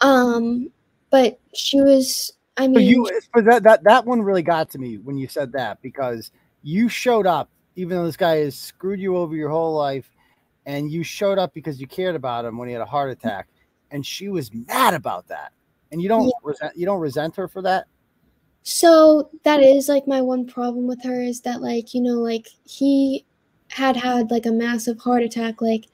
Um but she was I But mean you, but that that that one really got to me when you said that because you showed up, even though this guy has screwed you over your whole life, and you showed up because you cared about him when he had a heart attack, and she was mad about that, and you don't Yeah. resent you don't resent her for that. So that is like my one problem with her is that like you know like he had had like a massive heart attack like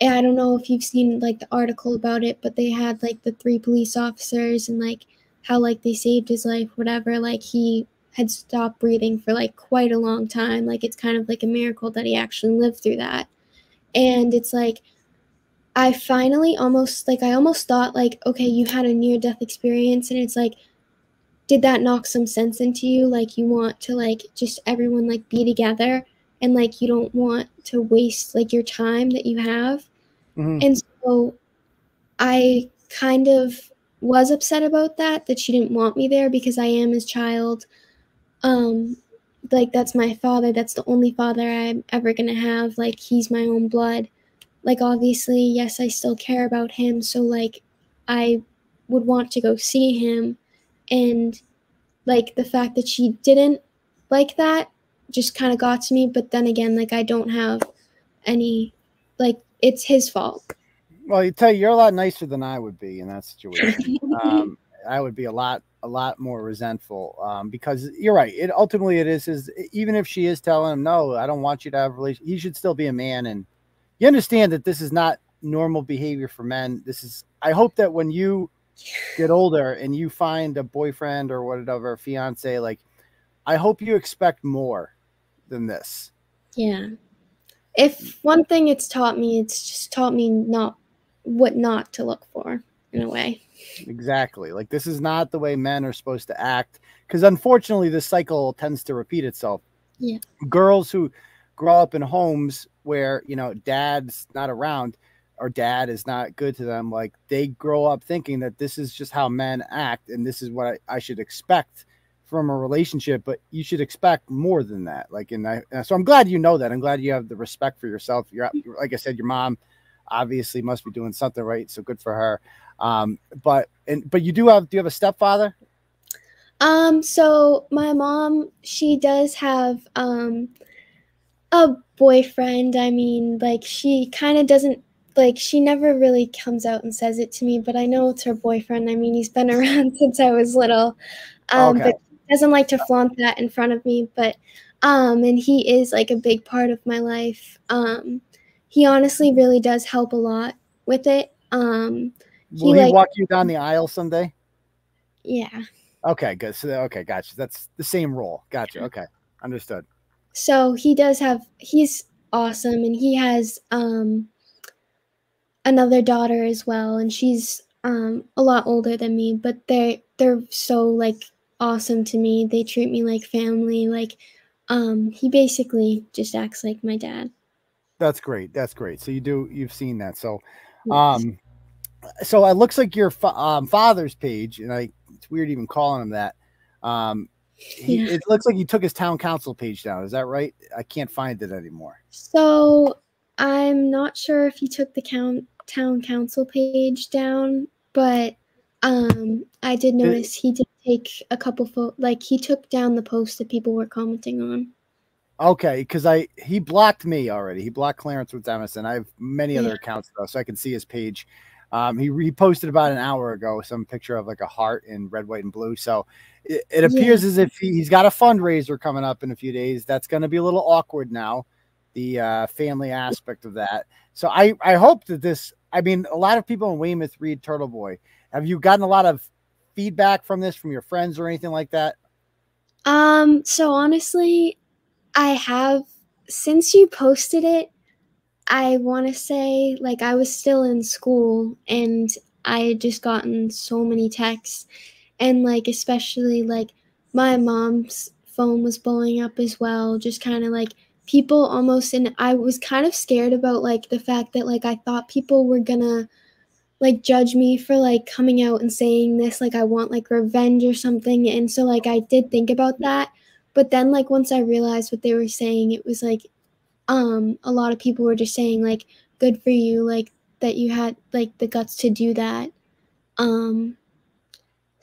I don't know if you've seen like the article about it but they had like the three police officers and like how like they saved his life whatever like he had stopped breathing for like quite a long time. Like it's kind of like a miracle that he actually lived through that. And it's like I finally almost like I almost thought like okay you had a near death experience. And it's like did that knock some sense into you? Like you want to like just everyone like be together and like you don't want to waste like your time that you have? Mhm. and so i kind of was upset about that that she didn't want me there because i am his child um like that's my father. That's the only father i'm ever going to have. Like he's my own blood. Like obviously yes i still care about him. So like i would want to go see him. And like the fact that she didn't like that just kind of got to me. But then again like i don't have any like it's his fault. Well, you tell you, you're a lot nicer than I would be in that situation. um, I would be a lot, a lot more resentful um, because you're right. It ultimately it is his. Even if she is telling him, "No, I don't want you to have a relation," he should still be a man, and you understand that this is not normal behavior for men. This is. I hope that when you get older and you find a boyfriend or whatever fiance, like, I hope you expect more than this. yeah if one thing it's taught me it's just taught me not what not to look for in a way Exactly. Like this is not the way men are supposed to act because unfortunately this cycle tends to repeat itself. Yeah. Girls who grow up in homes where, you know, dad's not around or dad is not good to them, like they grow up thinking that this is just how men act and this is what I, I should expect from a relationship, but you should expect more than that. Like, and I, so I'm glad you know that. I'm glad you have the respect for yourself. You're, like I said, your mom obviously must be doing something right. So good for her. Um, but and but you do have do you have a stepfather? Um, so my mom, she does have um a boyfriend. I mean, like she kind of doesn't like she never really comes out and says it to me, but I know it's her boyfriend. I mean, he's been around since I was little. Um, Okay. but he doesn't like to flaunt that in front of me, but um and he is like a big part of my life. Um he honestly really does help a lot with it. Um Will he like- walk you down the aisle someday? Yeah. Okay, good. So okay, gotcha. That's the same role. Gotcha. Okay, understood. So he does have he's awesome and he has um another daughter as well and she's um a lot older than me, but they're they're so like awesome to me. They treat me like family. Like um he basically just acts like my dad. That's great. That's great. So you do you've seen that. So um so it looks like your fa- um, father's page and I it's weird even calling him that. Um he, Yeah. it looks like he took his town council page down. Is that right? I can't find it anymore. So I'm not sure if he took the count town council page down, but um I did notice he did take a couple pho- like he took down the post that people were commenting on. Okay, because I he blocked me already. He blocked Clarence with Emerson. I have many other Yeah. accounts though, so I can see his page. Um, he reposted about an hour ago some picture of like a heart in red, white, and blue. So it, it appears as if he, he's got a fundraiser coming up in a few days. That's going to be a little awkward now, the uh, family aspect of that. So I I hope that this. I mean, a lot of people in Weymouth read Turtle Boy. Have you gotten a lot of feedback from this from your friends or anything like that? Um so honestly, I have since you posted it, I want to say like I was still in school and I had just gotten so many texts and like especially like my mom's phone was blowing up as well just kind of like people almost and I was kind of scared about like the fact that like I thought people were gonna like judge me for like coming out and saying this like I want like revenge or something and so like I did think about that but then like once I realized what they were saying it was like um a lot of people were just saying like good for you like that you had like the guts to do that. Um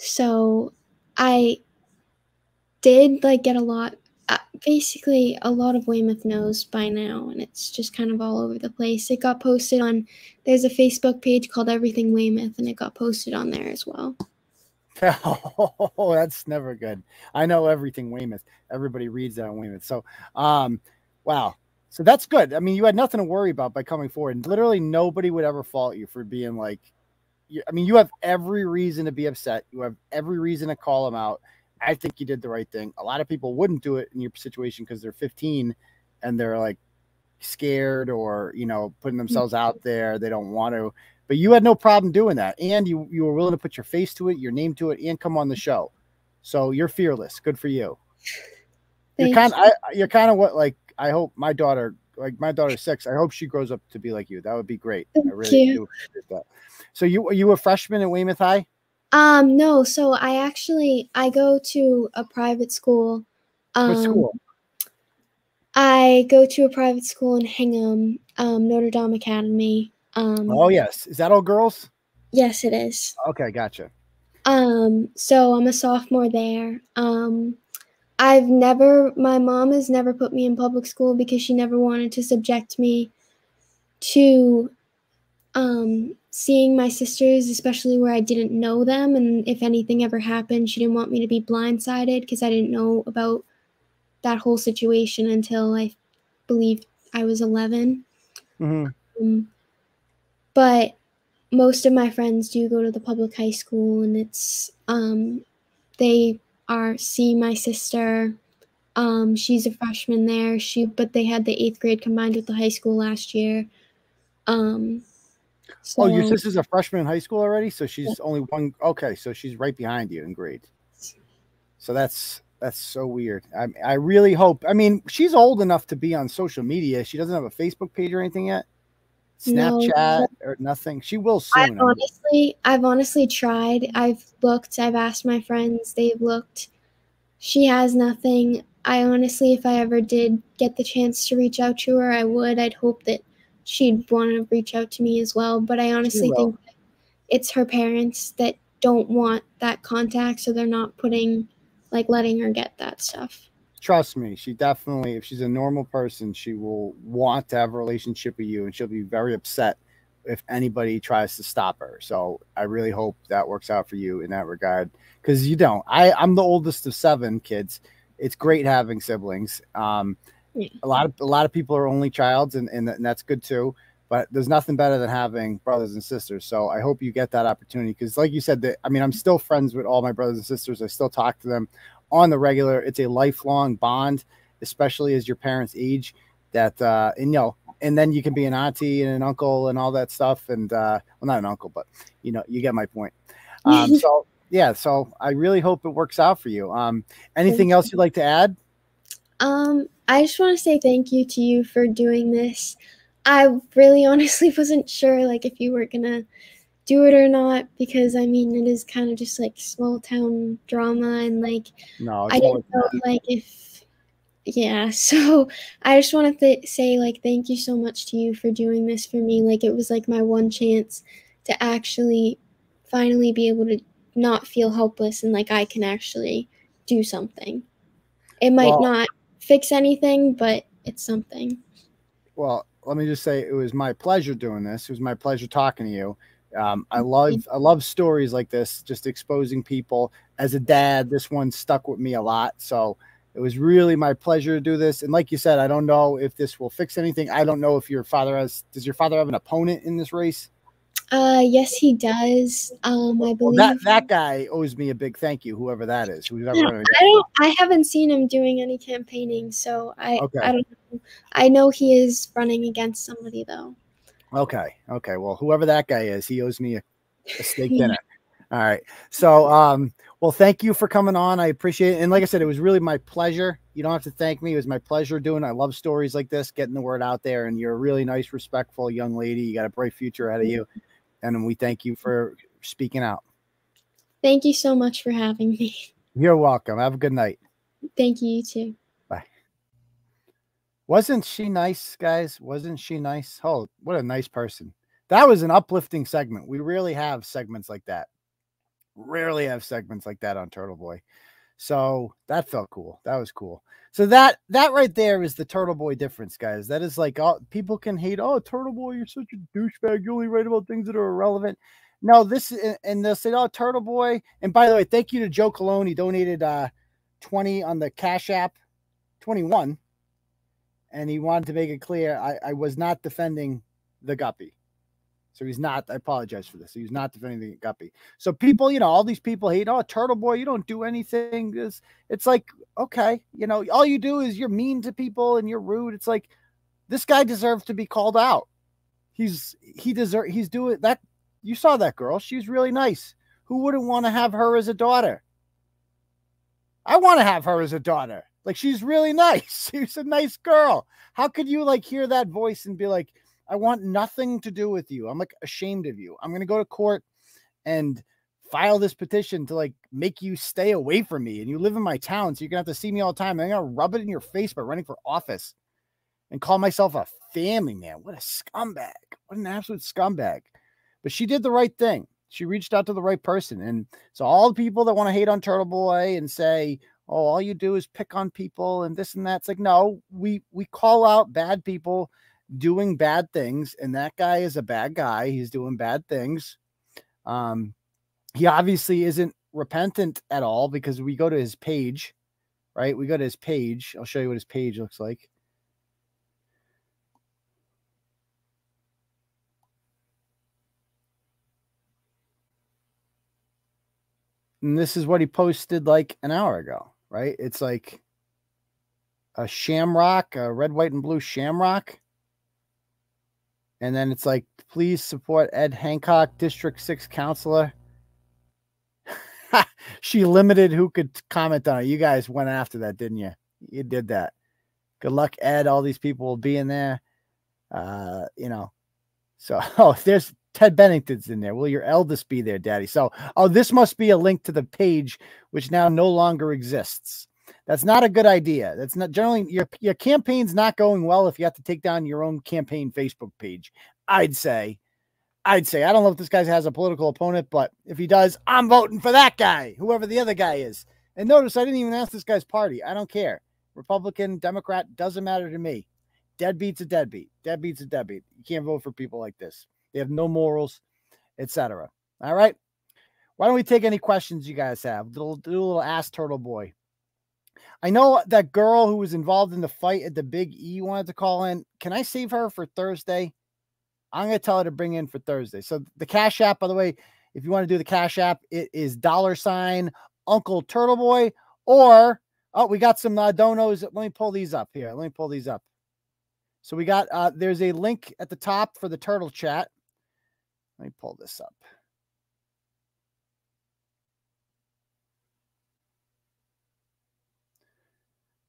so i did like get a lot uh, basically a lot of weymouth knows by now and it's just kind of all over the place. It got posted on there's a facebook page called everything weymouth and it got posted on there as well Oh, that's never good. I know everything Weymouth. Everybody reads that on Weymouth. So, um, wow. So that's good. I mean, you had nothing to worry about by coming forward, and literally nobody would ever fault you for being like. you- I mean, you have every reason to be upset. You have every reason to call them out. I think you did the right thing. A lot of people wouldn't do it in your situation because they're 15 and they're like scared or you know putting themselves out there. They don't want to but you had no problem doing that and you you were willing to put your face to it your name to it and come on the show. So you're fearless. Good for you. You're Thank kind you. I, you're kind of what like i hope my daughter like my daughter's six. I hope she grows up to be like you. That would be great. I Thank really you. do appreciate that. So you are you a freshman at weymouth high? Um, no, so I actually I go to a private school. Um, what school? I go to a private school in Hingham, um, Notre Dame Academy. Um, oh yes is that all girls yes, it is. okay gotcha Um, so I'm a sophomore there. Um, I've never, my mom has never put me in public school because she never wanted to subject me to um, seeing my sisters, especially where I didn't know them. And if anything ever happened, she didn't want me to be blindsided because I didn't know about that whole situation until I believe I was 11. Mhm. Um, but most of my friends do go to the public high school, and it's um, they are see my sister. Um, she's a freshman there. She but they had the eighth grade combined with the high school last year. Um, so oh your sister's a freshman in high school already so she's only one okay so she's right behind you in grade So that's that's so weird. I I really hope. I mean, she's old enough to be on social media. She doesn't have a Facebook page or anything yet. No. Snapchat or nothing. She will soon. I've honestly, I've honestly tried. I've looked. I've asked my friends. They've looked. She has nothing. I honestly, if I ever did get the chance to reach out to her, I would. I'd hope that she'd want to reach out to me as well. But I honestly think it's her parents that don't want that contact, so they're not putting, like, letting her get that stuff. Trust me, she definitely, if she's a normal person, she will want to have a relationship with you, and she'll be very upset if anybody tries to stop her. So I really hope that works out for you in that regard, because you don't. I I'm the oldest of seven kids. It's great having siblings. Um, a lot of a lot of people are only childs, and, and and that's good too. but there's nothing better than having brothers and sisters. So I hope you get that opportunity because, like you said, that I mean, I'm still friends with all my brothers and sisters. I still talk to them on the regular. It's a lifelong bond, especially as your parents age. That uh, and you know, and then you can be an auntie and an uncle and all that stuff. And uh, well, not an uncle, but you know, you get my point. Um, so yeah, so I really hope it works out for you. Um, anything else you'd like to add? Um, I just want to say thank you to you for doing this. I really honestly wasn't sure like if you were gonna do it or not because I mean it is kind of just like small town drama and like No, I didn't know like if yeah so I just wanted to say like thank you so much to you for doing this for me like it was like my one chance to actually finally be able to not feel helpless and like I can actually do something. It might Well- not fix anything but it's something. well, let me just say it was my pleasure doing this. It was my pleasure talking to you. Um, I love I love stories like this, just exposing people. As a dad, this one stuck with me a lot. So it was really my pleasure to do this. And like you said, I don't know if this will fix anything. I don't know if your father has. Does your father have an opponent in this race? Uh yes he does. Um I believe Well, that that guy owes me a big thank you, whoever that is. Who's ever Yeah, I don't. I haven't seen him doing any campaigning, so I. Okay. I don't know. I know he is running against somebody though. Okay. Okay. Well, whoever that guy is, he owes me a, a steak dinner. All right. So, um, well, thank you for coming on. I appreciate it. And like I said, it was really my pleasure. You don't have to thank me. It was my pleasure doing. it. I love stories like this, getting the word out there. And you're a really nice, respectful young lady. You got a bright future ahead of you. And we thank you for speaking out. Thank you so much for having me. You're welcome. Have a good night. Thank you, you too. Wasn't she nice, guys? Wasn't she nice? Oh, what a nice person. That was an uplifting segment. We rarely have segments like that. Rarely have segments like that on Turtle Boy. So that felt cool. That was cool. So that that right there is the Turtle Boy difference, guys. That is like all people can hate, oh, Turtle Boy, you're such a douchebag. You only write about things that are irrelevant. No, this and- they'll say, oh, Turtle Boy. And by the way, thank you to Joe Cologne. He donated uh 20 on the Cash App, 21 and he wanted to make it clear I, I was not defending the guppy. So he's not. I apologize for this. He's not defending the guppy. So people, you know, all these people hate. Oh, Turtle Boy, you don't do anything. It's, it's like okay, you know, all you do is you're mean to people and you're rude. It's like this guy deserves to be called out. He's he deserve. He's doing that. You saw that girl. She's really nice. Who wouldn't want to have her as a daughter? I want to have her as a daughter. Like she's really nice. She's a nice girl. How could you like hear that voice and be like, I want nothing to do with you. I'm like ashamed of you. I'm gonna go to court and file this petition to like make you stay away from me. And you live in my town, so you're gonna have to see me all the time. And I'm gonna rub it in your face by running for office and call myself a family man. What a scumbag. What an absolute scumbag. But she did the right thing. She reached out to the right person. And so all the people that want to hate on Turtle Boy and say, oh, all you do is pick on people and this and that. It's like, no, we we call out bad people doing bad things, and that guy is a bad guy. He's doing bad things. Um, he obviously isn't repentant at all because we go to his page, right? We go to his page. I'll show you what his page looks like. And this is what he posted like an hour ago, right? It's like a shamrock, a red, white, and blue shamrock. And then it's like, please support Ed Hancock, District 6 councilor. she limited who could comment on it. You guys went after that, didn't you? You did that. Good luck, Ed. All these people will be in there. Uh, you know. So oh, there's Ted Bennington's in there. Will your eldest be there, Daddy? So oh, this must be a link to the page which now no longer exists. That's not a good idea. That's not generally your your campaign's not going well if you have to take down your own campaign Facebook page. I'd say. I'd say. I don't know if this guy has a political opponent, but if he does, I'm voting for that guy, whoever the other guy is. And notice I didn't even ask this guy's party. I don't care. Republican, Democrat, doesn't matter to me. Deadbeat's a deadbeat. Deadbeat's a deadbeat. You can't vote for people like this. They have no morals, etc. All right. Why don't we take any questions you guys have? Do, do a little ask turtle boy. I know that girl who was involved in the fight at the Big E wanted to call in. Can I save her for Thursday? I'm gonna tell her to bring in for Thursday. So the Cash App, by the way, if you want to do the Cash App, it is dollar sign Uncle Turtle Boy. Or oh, we got some uh, donos. Let me pull these up here. Let me pull these up. So we got uh there's a link at the top for the turtle chat. Let me pull this up.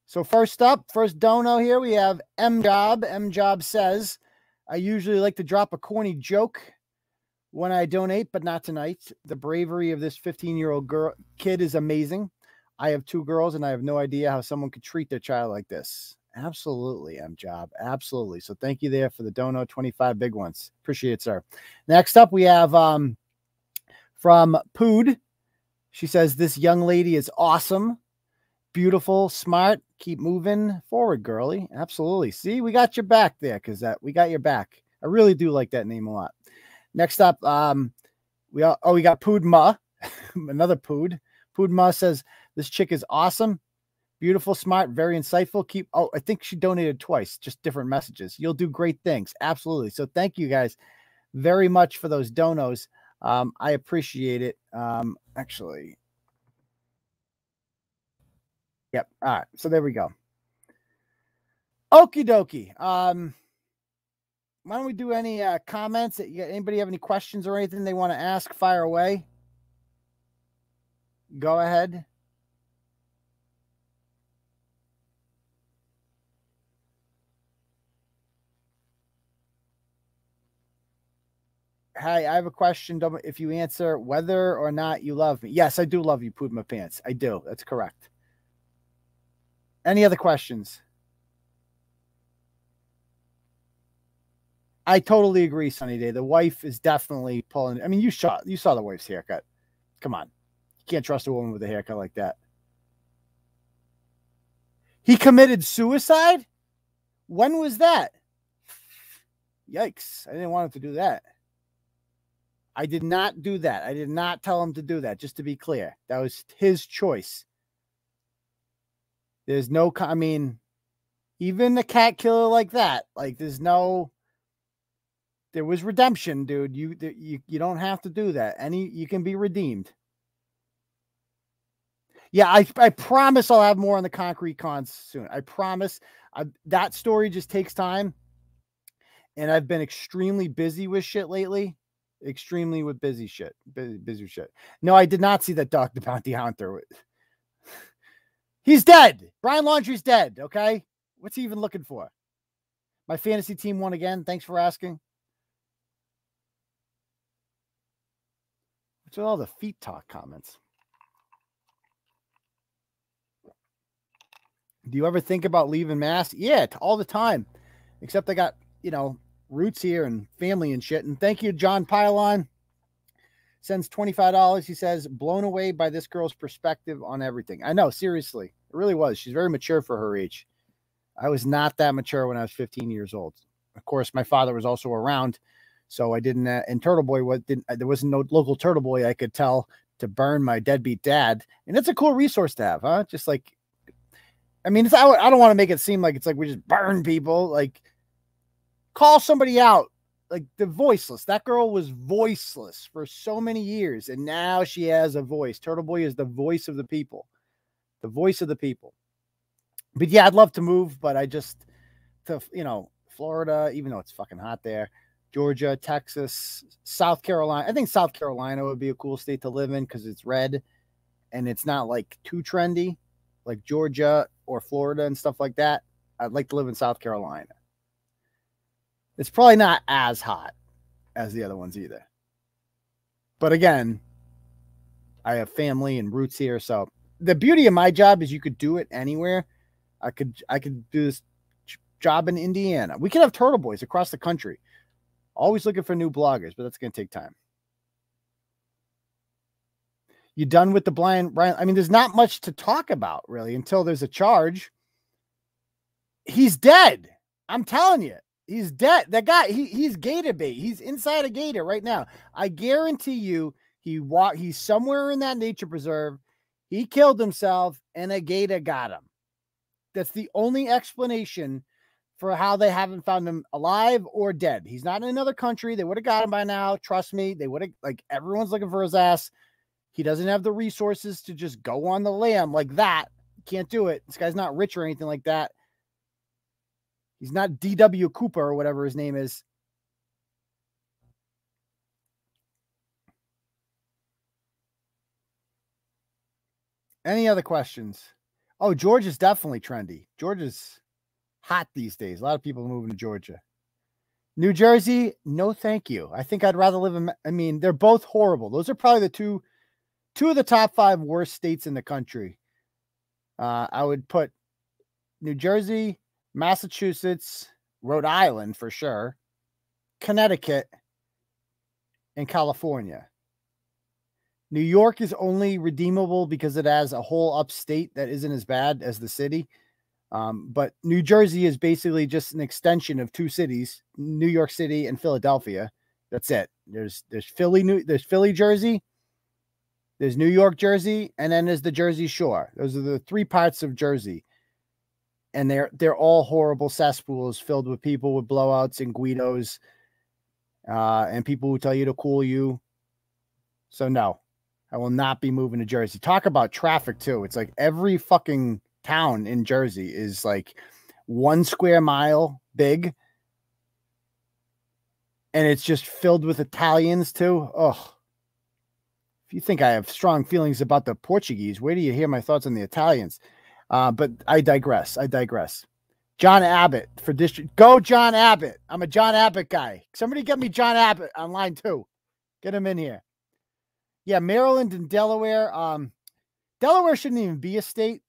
So first up, first dono here, we have M Job. M Job says, I usually like to drop a corny joke when I donate, but not tonight. The bravery of this 15 year old girl kid is amazing. I have two girls and I have no idea how someone could treat their child like this. Absolutely, M Job. Absolutely. So thank you there for the dono 25 big ones. Appreciate it, sir. Next up, we have um from Pood. She says, This young lady is awesome, beautiful, smart, keep moving forward, girly. Absolutely. See, we got your back there because that we got your back. I really do like that name a lot. Next up, um, we all, oh we got Poodma, another Pood. Poodma says this chick is awesome, beautiful, smart, very insightful. Keep oh I think she donated twice, just different messages. You'll do great things, absolutely. So thank you guys very much for those donos. Um, I appreciate it. Um, actually, Yep. All right. So there we go. Okie dokie. Um, why don't we do any uh, comments? Anybody have any questions or anything they want to ask? Fire away. Go ahead. Hi, I have a question. If you answer whether or not you love me, yes, I do love you, Poop My Pants. I do. That's correct. Any other questions? I totally agree, Sunny Day. The wife is definitely pulling. I mean, you saw you saw the wife's haircut. Come on, you can't trust a woman with a haircut like that. He committed suicide. When was that? Yikes! I didn't want him to do that. I did not do that. I did not tell him to do that. Just to be clear, that was his choice. There's no, I mean, even a cat killer like that, like there's no, there was redemption, dude. You you you don't have to do that. Any you can be redeemed. Yeah, I I promise I'll have more on the concrete cons soon. I promise. I, that story just takes time, and I've been extremely busy with shit lately. Extremely with busy shit, busy, busy shit. No, I did not see that Dog the Bounty Hunter. He's dead. Brian Laundrie's dead. Okay. What's he even looking for? My fantasy team won again. Thanks for asking. What's with all the feet talk comments? Do you ever think about leaving Mass? Yeah, all the time. Except I got, you know, roots here and family and shit. And thank you, John Pylon sends $25. He says, blown away by this girl's perspective on everything. I know, seriously. It really was. She's very mature for her age. I was not that mature when I was 15 years old. Of course, my father was also around. So I didn't, uh, and Turtle Boy was, didn't, there wasn't no local Turtle Boy I could tell to burn my deadbeat dad. And it's a cool resource to have, huh? Just like, I mean, it's, I, I don't want to make it seem like it's like we just burn people. Like, call somebody out like the voiceless. That girl was voiceless for so many years, and now she has a voice. Turtle Boy is the voice of the people, the voice of the people. But yeah, I'd love to move, but I just to you know Florida, even though it's fucking hot there. Georgia, Texas, South Carolina. I think South Carolina would be a cool state to live in because it's red and it's not like too trendy like Georgia or Florida and stuff like that. I'd like to live in South Carolina. It's probably not as hot as the other ones either. But again, I have family and roots here, so the beauty of my job is you could do it anywhere. I could I could do this job in Indiana. We could have turtle boys across the country. Always looking for new bloggers, but that's going to take time. You done with the blind Ryan? I mean, there's not much to talk about really until there's a charge. He's dead. I'm telling you. He's dead. That guy, he, he's gator bait. He's inside a gator right now. I guarantee you, he walk. He's somewhere in that nature preserve. He killed himself, and a gator got him. That's the only explanation for how they haven't found him alive or dead. He's not in another country. They would have got him by now. Trust me. They would have, like, everyone's looking for his ass. He doesn't have the resources to just go on the lam like that. Can't do it. This guy's not rich or anything like that. He's not DB Cooper or whatever his name is. Any other questions? Oh, Georgia's definitely trendy. Georgia's hot these days. A lot of people moving to Georgia. New Jersey, no thank you. I think I'd rather live in I mean, they're both horrible. Those are probably the two two of the top 5 worst states in the country. Uh, I would put New Jersey, Massachusetts, Rhode Island for sure, Connecticut, and California. New York is only redeemable because it has a whole upstate that isn't as bad as the city. Um, but New Jersey is basically just an extension of two cities, New York City and Philadelphia. That's it. There's there's Philly, New there's Philly, Jersey, there's New York, Jersey, and then there's the Jersey Shore. Those are the three parts of Jersey. And they're they're all horrible cesspools filled with people with blowouts and guidos, uh, and people who tell you to cool you. So no, I will not be moving to Jersey. Talk about traffic too. It's like every fucking town in Jersey is like one square mile big. And it's just filled with Italians too. Oh, if you think I have strong feelings about the Portuguese, where do you hear my thoughts on the Italians? Uh, but I digress. I digress. John Abbott for district. Go, John Abbott. I'm a John Abbott guy. Somebody get me John Abbott on line two. Get him in here. Yeah, Maryland and Delaware. Um, Delaware shouldn't even be a state.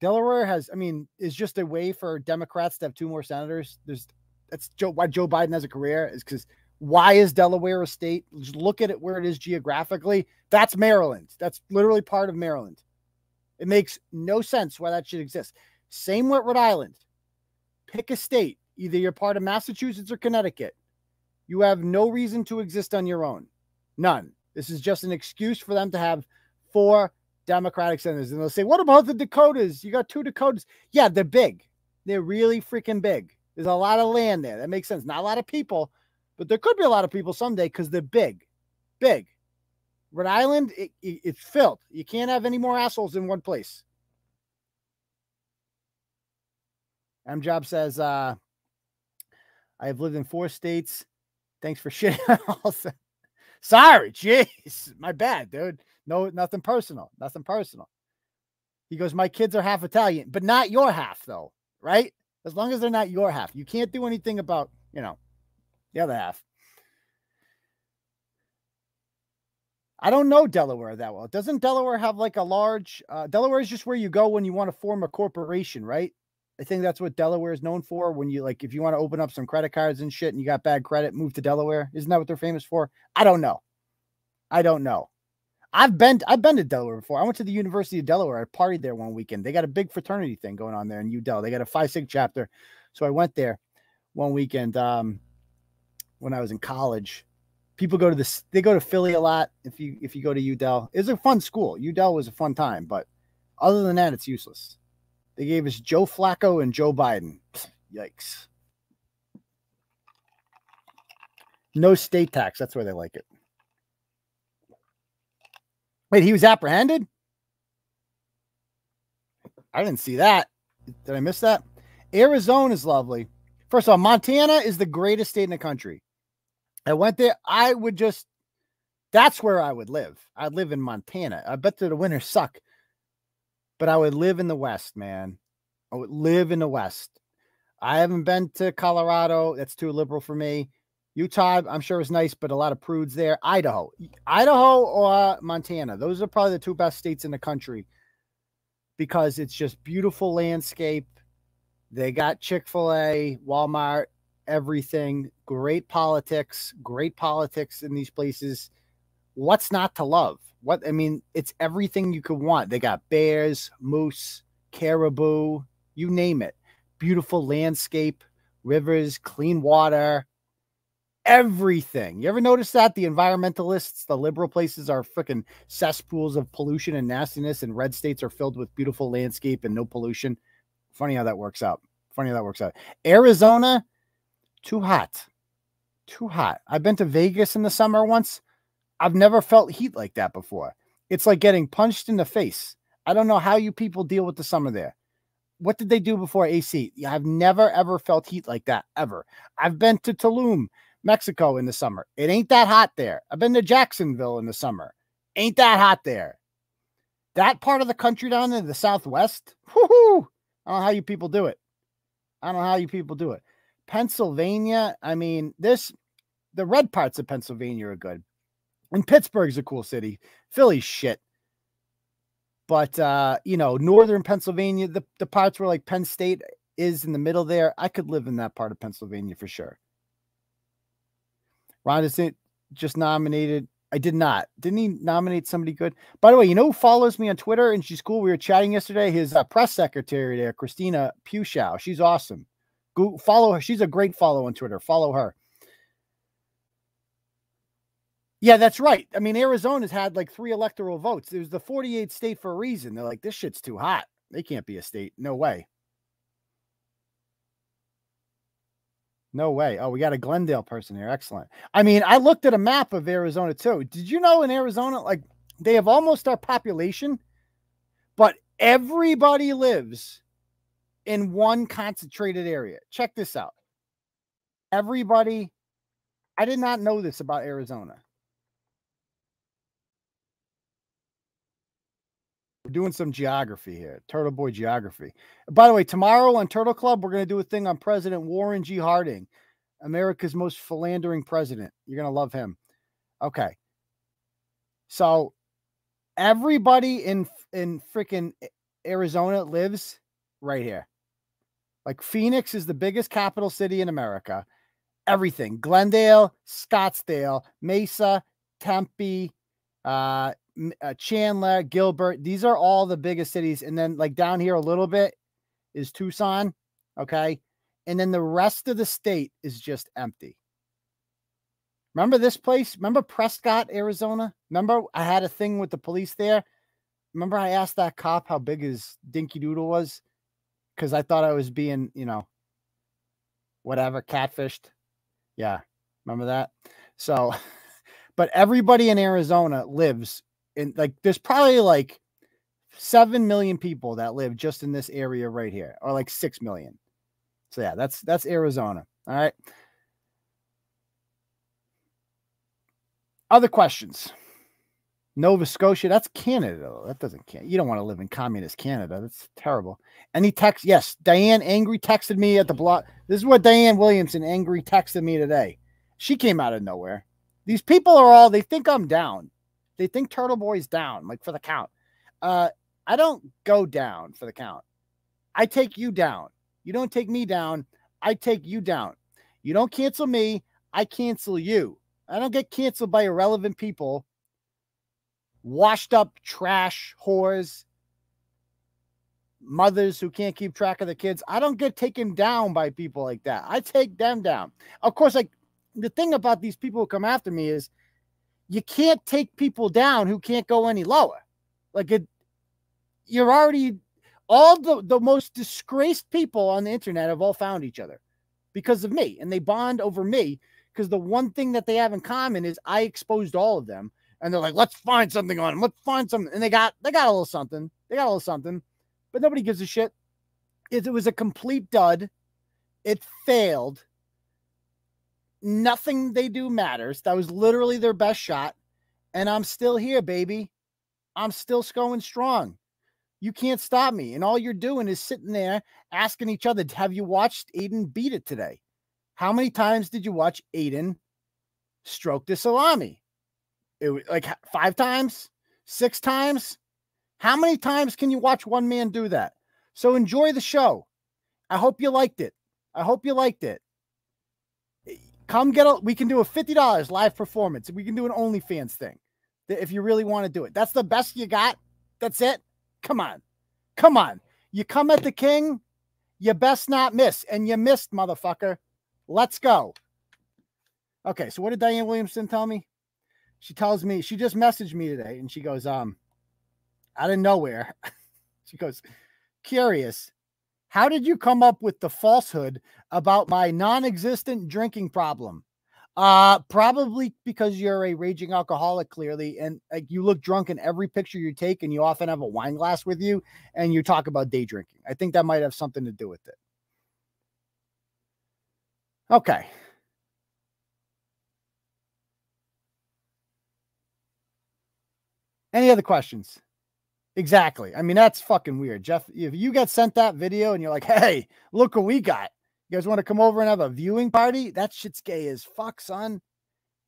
Delaware has, I mean, is just a way for Democrats to have two more senators. There's that's Joe why Joe Biden has a career is because why is Delaware a state? Just look at it where it is geographically. That's Maryland. That's literally part of Maryland. It makes no sense why that should exist. Same with Rhode Island. Pick a state. Either you're part of Massachusetts or Connecticut. You have no reason to exist on your own. None. This is just an excuse for them to have four Democratic senators. And they'll say, What about the Dakotas? You got two Dakotas. Yeah, they're big. They're really freaking big. There's a lot of land there. That makes sense. Not a lot of people, but there could be a lot of people someday because they're big. Big. Rhode Island, it, it, it's filled. You can't have any more assholes in one place. M Job says, uh, I have lived in four states. Thanks for shitting. Sorry, jeez, my bad, dude. No, nothing personal. Nothing personal. He goes, My kids are half Italian, but not your half, though, right? As long as they're not your half. You can't do anything about, you know, the other half. I don't know Delaware that well. Doesn't Delaware have like a large uh, Delaware is just where you go when you want to form a corporation, right? I think that's what Delaware is known for. When you like, if you want to open up some credit cards and shit and you got bad credit, move to Delaware. Isn't that what they're famous for? I don't know. I don't know. I've been I've been to Delaware before. I went to the University of Delaware. I partied there one weekend. They got a big fraternity thing going on there in UDel. They got a Phi Sig chapter. So I went there one weekend um, when I was in college. People go to this. They go to Philly a lot. If you if you go to UDel, it's a fun school. UDel was a fun time, but other than that, it's useless. They gave us Joe Flacco and Joe Biden. Yikes. No state tax. That's where they like it. Wait, he was apprehended? I didn't see that. Did I miss that? Arizona is lovely. First of all, Montana is the greatest state in the country. I went there. I would just, that's where I would live. I'd live in Montana. I bet that the winters suck, but I would live in the West, man. I would live in the West. I haven't been to Colorado. That's too liberal for me. Utah, I'm sure is nice, but a lot of prudes there. Idaho, Idaho or Montana. Those are probably the two best states in the country because it's just beautiful landscape. They got Chick fil A, Walmart, everything. Great politics, great politics in these places. What's not to love? What I mean, it's everything you could want. They got bears, moose, caribou, you name it. Beautiful landscape, rivers, clean water, everything. You ever notice that the environmentalists, the liberal places are freaking cesspools of pollution and nastiness, and red states are filled with beautiful landscape and no pollution? Funny how that works out. Funny how that works out. Arizona, too hot. Too hot. I've been to Vegas in the summer once. I've never felt heat like that before. It's like getting punched in the face. I don't know how you people deal with the summer there. What did they do before AC? I've never ever felt heat like that ever. I've been to Tulum, Mexico in the summer. It ain't that hot there. I've been to Jacksonville in the summer. Ain't that hot there. That part of the country down in the southwest, whoo I don't know how you people do it. I don't know how you people do it. Pennsylvania, I mean, this the red parts of Pennsylvania are good. And Pittsburgh's a cool city. Philly's shit. But uh, you know, northern Pennsylvania, the, the parts where like Penn State is in the middle there, I could live in that part of Pennsylvania for sure. Ron just nominated. I did not. Didn't he nominate somebody good? By the way, you know who follows me on Twitter and she's cool? We were chatting yesterday. His uh, press secretary there, Christina Pushaw. She's awesome. Go follow her. She's a great follow on Twitter. Follow her. Yeah, that's right. I mean, Arizona's had like three electoral votes. It was the 48 state for a reason. They're like, this shit's too hot. They can't be a state. No way. No way. Oh, we got a Glendale person here. Excellent. I mean, I looked at a map of Arizona too. Did you know in Arizona, like they have almost our population, but everybody lives in one concentrated area. Check this out. Everybody, I did not know this about Arizona. We're doing some geography here, Turtle Boy geography. By the way, tomorrow on Turtle Club, we're going to do a thing on President Warren G. Harding, America's most philandering president. You're going to love him. Okay. So everybody in in freaking Arizona lives right here. Like Phoenix is the biggest capital city in America. Everything Glendale, Scottsdale, Mesa, Tempe, uh, uh, Chandler, Gilbert. These are all the biggest cities. And then, like down here a little bit is Tucson. Okay. And then the rest of the state is just empty. Remember this place? Remember Prescott, Arizona? Remember I had a thing with the police there? Remember I asked that cop how big his dinky doodle was? Because I thought I was being, you know, whatever, catfished. Yeah. Remember that? So, but everybody in Arizona lives in like there's probably like seven million people that live just in this area right here, or like six million. So yeah, that's that's Arizona. All right. Other questions. Nova Scotia, that's Canada. Though. That doesn't count. You don't want to live in communist Canada. That's terrible. Any text? Yes, Diane Angry texted me at the block. This is what Diane Williamson Angry texted me today. She came out of nowhere. These people are all, they think I'm down. They think Turtle Boy's down, like for the count. Uh, I don't go down for the count. I take you down. You don't take me down. I take you down. You don't cancel me. I cancel you. I don't get canceled by irrelevant people, washed up trash whores, mothers who can't keep track of the kids. I don't get taken down by people like that. I take them down. Of course, like the thing about these people who come after me is you can't take people down who can't go any lower. Like it, you're already all the, the most disgraced people on the internet have all found each other because of me and they bond over me because the one thing that they have in common is I exposed all of them and they're like, let's find something on him. Let's find something. And they got they got a little something. They got a little something, but nobody gives a shit. It, it was a complete dud. It failed nothing they do matters. That was literally their best shot. And I'm still here, baby. I'm still going strong. You can't stop me. And all you're doing is sitting there asking each other, have you watched Aiden beat it today? How many times did you watch Aiden stroke the salami? It was like five times, six times. How many times can you watch one man do that? So enjoy the show. I hope you liked it. I hope you liked it. Eh, come get a. We can do a fifty dollars live performance. We can do an OnlyFans thing, if you really want to do it. That's the best you got. That's it. Come on, come on. You come at the king, you best not miss, and you missed, motherfucker. Let's go. Okay, so what did Diane Williamson tell me? She tells me she just messaged me today, and she goes, um, out of nowhere, she goes, curious. How did you come up with the falsehood about my non-existent drinking problem? Uh, probably because you're a raging alcoholic, clearly, and like you look drunk in every picture you take, and you often have a wine glass with you, and you talk about day drinking. I think that might have something to do with it. Okay. Any other questions? Exactly. I mean, that's fucking weird. Jeff, if you get sent that video and you're like, hey, look what we got. You guys want to come over and have a viewing party? That shit's gay as fuck, son.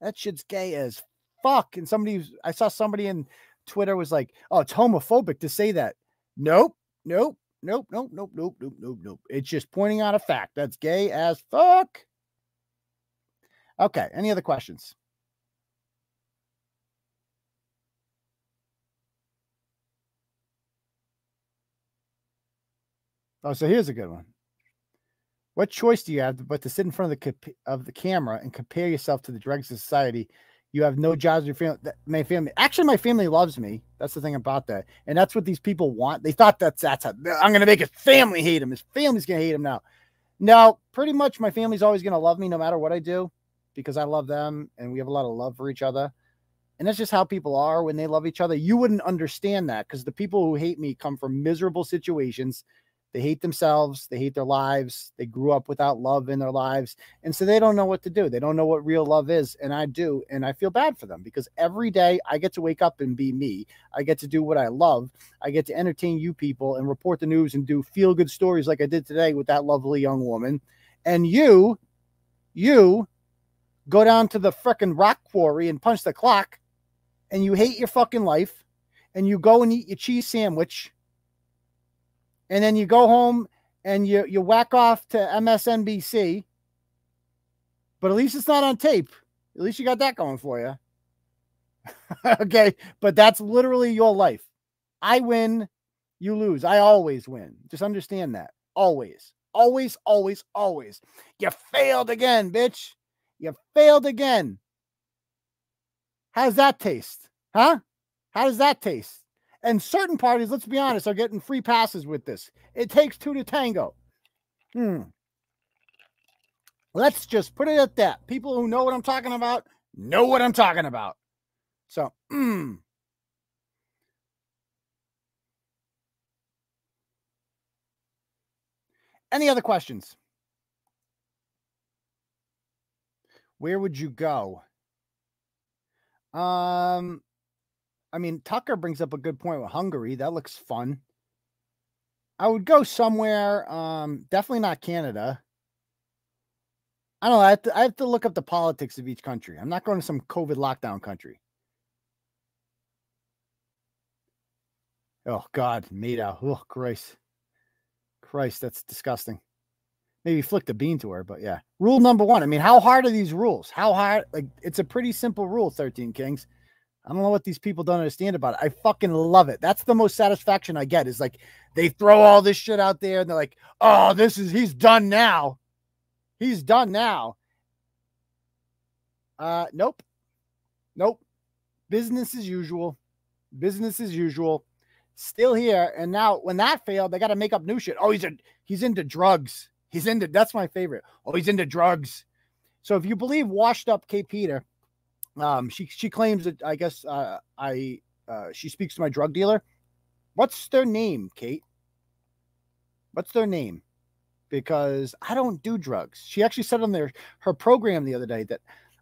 That shit's gay as fuck. And somebody, I saw somebody in Twitter was like, oh, it's homophobic to say that. Nope, nope, nope, nope, nope, nope, nope, nope, nope. It's just pointing out a fact. That's gay as fuck. Okay. Any other questions? Oh, so here's a good one. What choice do you have but to sit in front of the of the camera and compare yourself to the dregs of society? You have no jobs. Your family, my family, actually, my family loves me. That's the thing about that, and that's what these people want. They thought that's that's how I'm going to make his family hate him. His family's going to hate him now. No, pretty much, my family's always going to love me no matter what I do because I love them and we have a lot of love for each other. And that's just how people are when they love each other. You wouldn't understand that because the people who hate me come from miserable situations they hate themselves. They hate their lives. They grew up without love in their lives. And so they don't know what to do. They don't know what real love is. And I do. And I feel bad for them because every day I get to wake up and be me. I get to do what I love. I get to entertain you people and report the news and do feel good stories like I did today with that lovely young woman. And you, you go down to the freaking rock quarry and punch the clock and you hate your fucking life and you go and eat your cheese sandwich and then you go home and you you whack off to MSNBC. But at least it's not on tape. At least you got that going for you. okay, but that's literally your life. I win, you lose. I always win. Just understand that. Always. Always, always, always. You failed again, bitch. You failed again. How's that taste? Huh? How does that taste? And certain parties, let's be honest, are getting free passes with this. It takes two to tango. Hmm. Let's just put it at that. People who know what I'm talking about know what I'm talking about. So. Any other questions? Where would you go? Um, I mean, Tucker brings up a good point with Hungary. That looks fun. I would go somewhere. Um, definitely not Canada. I don't know. I have, to, I have to look up the politics of each country. I'm not going to some COVID lockdown country. Oh God, Maida. Oh Christ, Christ, that's disgusting. Maybe flick the bean to her, but yeah. Rule number one. I mean, how hard are these rules? How hard? Like, it's a pretty simple rule. Thirteen Kings. I don't know what these people don't understand about it. I fucking love it. That's the most satisfaction I get is like they throw all this shit out there and they're like, oh, this is he's done now. He's done now. Uh nope. Nope. Business as usual. Business as usual. Still here. And now when that failed, they got to make up new shit. Oh, he's a he's into drugs. He's into that's my favorite. Oh, he's into drugs. So if you believe washed up Kate Peter, um, she she claims that I guess uh, I uh, she speaks to my drug dealer. What's their name, Kate? What's their name? Because I don't do drugs. She actually said on their her program the other day that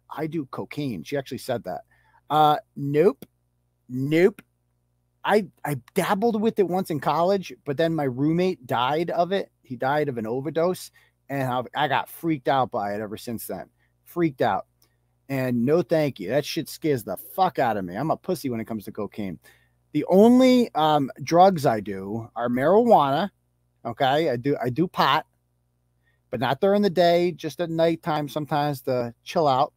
I do cocaine. She actually said that. Uh, nope, nope. I I dabbled with it once in college, but then my roommate died of it. He died of an overdose, and I, I got freaked out by it ever since then. Freaked out. And no, thank you. That shit scares the fuck out of me. I'm a pussy when it comes to cocaine. The only um, drugs I do are marijuana. Okay, I do I do pot, but not during the day. Just at nighttime, sometimes to chill out.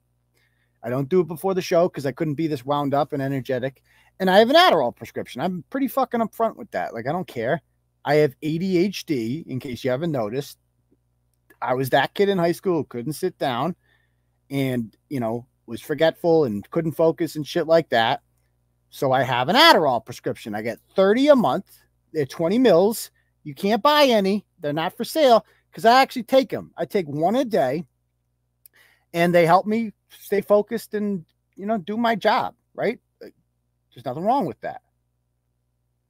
I don't do it before the show because I couldn't be this wound up and energetic. And I have an Adderall prescription. I'm pretty fucking upfront with that. Like I don't care. I have ADHD. In case you haven't noticed, I was that kid in high school couldn't sit down and you know was forgetful and couldn't focus and shit like that. So I have an Adderall prescription. I get 30 a month. They're 20 mils You can't buy any. They're not for sale because I actually take them. I take one a day and they help me stay focused and, you know, do my job, right? There's nothing wrong with that.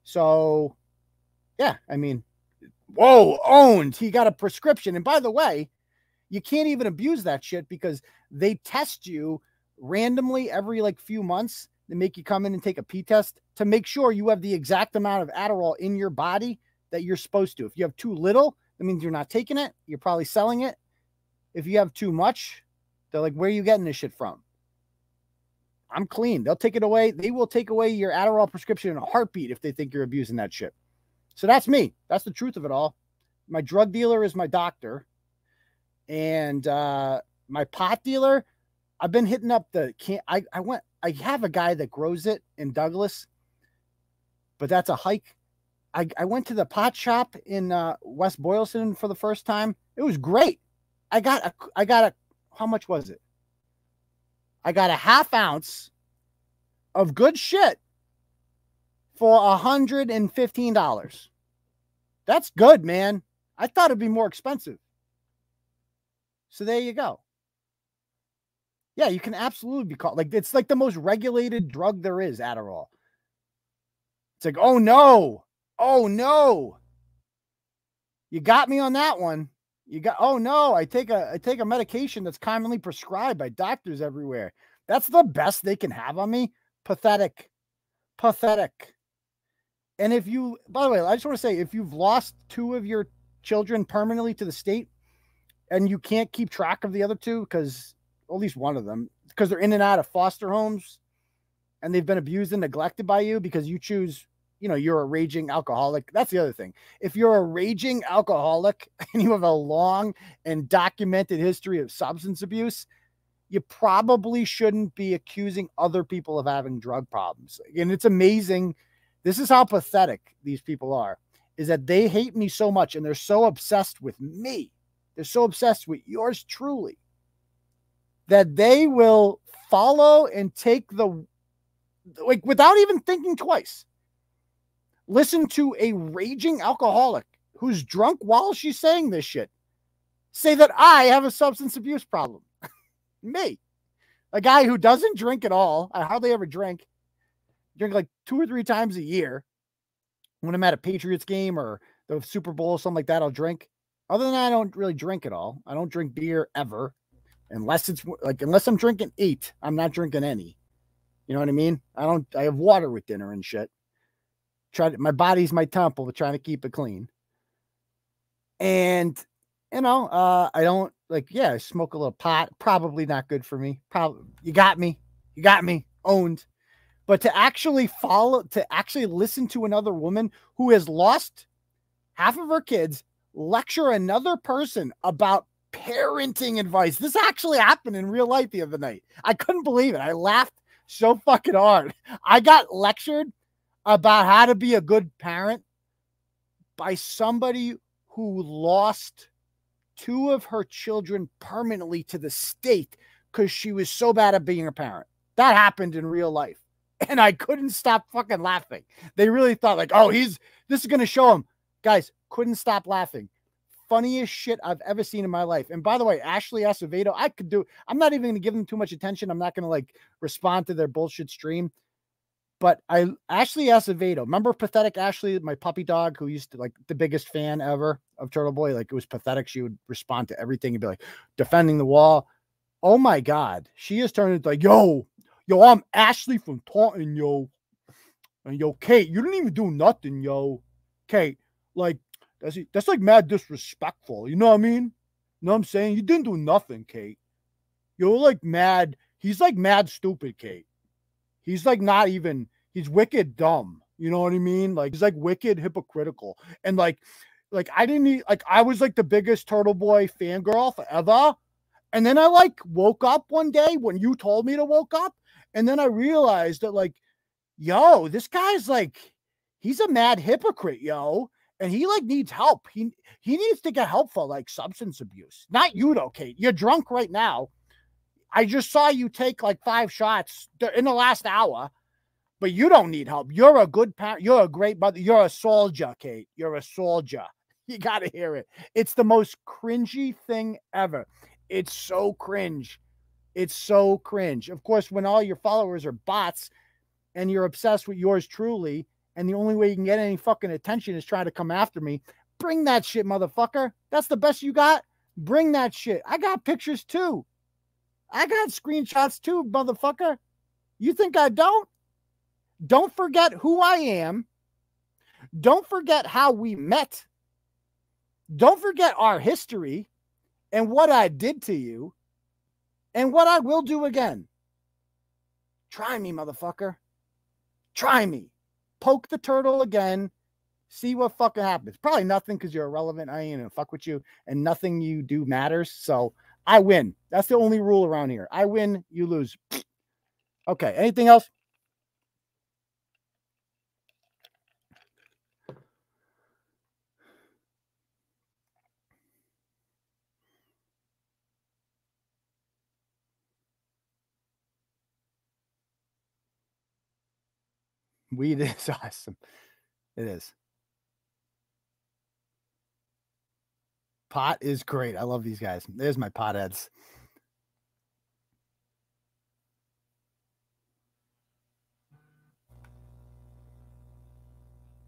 So, yeah, I mean, whoa, owned. He got a prescription. And by the way, you can't even abuse that shit because they test you randomly every like few months. They make you come in and take a P test to make sure you have the exact amount of Adderall in your body that you're supposed to. If you have too little, that means you're not taking it. You're probably selling it. If you have too much, they're like, where are you getting this shit from? I'm clean. They'll take it away. They will take away your Adderall prescription in a heartbeat if they think you're abusing that shit. So that's me. That's the truth of it all. My drug dealer is my doctor. And uh, my pot dealer, I've been hitting up the can I, I went I have a guy that grows it in Douglas, but that's a hike. I, I went to the pot shop in uh, West Boylston for the first time. It was great. I got a I got a how much was it? I got a half ounce of good shit for a $115. That's good, man. I thought it'd be more expensive. So there you go. Yeah, you can absolutely be caught. Like it's like the most regulated drug there is, Adderall. It's like, oh no, oh no. You got me on that one. You got oh no, I take a I take a medication that's commonly prescribed by doctors everywhere. That's the best they can have on me. Pathetic. Pathetic. And if you by the way, I just want to say if you've lost two of your children permanently to the state and you can't keep track of the other two because at least one of them because they're in and out of foster homes and they've been abused and neglected by you because you choose you know you're a raging alcoholic. That's the other thing. If you're a raging alcoholic and you have a long and documented history of substance abuse you probably shouldn't be accusing other people of having drug problems. And it's amazing. This is how pathetic these people are is that they hate me so much and they're so obsessed with me they're so obsessed with yours truly that they will follow and take the like without even thinking twice listen to a raging alcoholic who's drunk while she's saying this shit say that I have a substance abuse problem. Me, a guy who doesn't drink at all. I hardly ever drink, drink like two or three times a year. When I'm at a Patriots game or the Super Bowl or something like that, I'll drink. Other than that, I don't really drink at all. I don't drink beer ever, unless it's like unless I'm drinking eight. I'm not drinking any. You know what I mean? I don't. I have water with dinner and shit try to, my body's my temple, but trying to keep it clean. And you know, uh, I don't like, yeah, I smoke a little pot, probably not good for me. Probably you got me, you got me owned. But to actually follow, to actually listen to another woman who has lost half of her kids, lecture another person about parenting advice. This actually happened in real life the other night. I couldn't believe it. I laughed so fucking hard. I got lectured about how to be a good parent by somebody who lost two of her children permanently to the state because she was so bad at being a parent. That happened in real life. And I couldn't stop fucking laughing. They really thought, like, oh, he's this is going to show him. Guys, couldn't stop laughing. Funniest shit I've ever seen in my life. And by the way, Ashley Acevedo, I could do, I'm not even going to give them too much attention. I'm not going to like respond to their bullshit stream but I Ashley Acevedo, remember pathetic Ashley, my puppy dog, who used to like the biggest fan ever of Turtle Boy. Like it was pathetic. She would respond to everything and be like defending the wall. Oh my god, she is turning like, yo, yo, I'm Ashley from Taunton, yo. And yo, Kate, you didn't even do nothing, yo. Kate, like that's that's like mad disrespectful. You know what I mean? You know what I'm saying? You didn't do nothing, Kate. You're like mad. He's like mad stupid, Kate. He's like not even, he's wicked dumb. You know what I mean? Like he's like wicked hypocritical. And like, like I didn't need, like I was like the biggest Turtle Boy fangirl forever. And then I like woke up one day when you told me to woke up. And then I realized that like, yo, this guy's like, he's a mad hypocrite, yo. And he like needs help. He he needs to get help for like substance abuse. Not you though, Kate. You're drunk right now. I just saw you take like five shots in the last hour. but you don't need help. You're a good parent. You're a great mother. You're a soldier, Kate. You're a soldier. You got to hear it. It's the most cringy thing ever. It's so cringe. It's so cringe. Of course, when all your followers are bots and you're obsessed with yours truly, and the only way you can get any fucking attention is trying to come after me, bring that shit, motherfucker. That's the best you got. Bring that shit. I got pictures too. I got screenshots too, motherfucker. You think I don't? Don't forget who I am. Don't forget how we met. Don't forget our history and what I did to you and what I will do again. Try me, motherfucker. Try me. Poke the turtle again. See what fucking happens. Probably nothing because you're irrelevant. I ain't gonna fuck with you, and nothing you do matters. So I win. That's the only rule around here. I win, you lose. Okay. Anything else? Weed is awesome. It is. Pot is great. I love these guys. There's my potheads.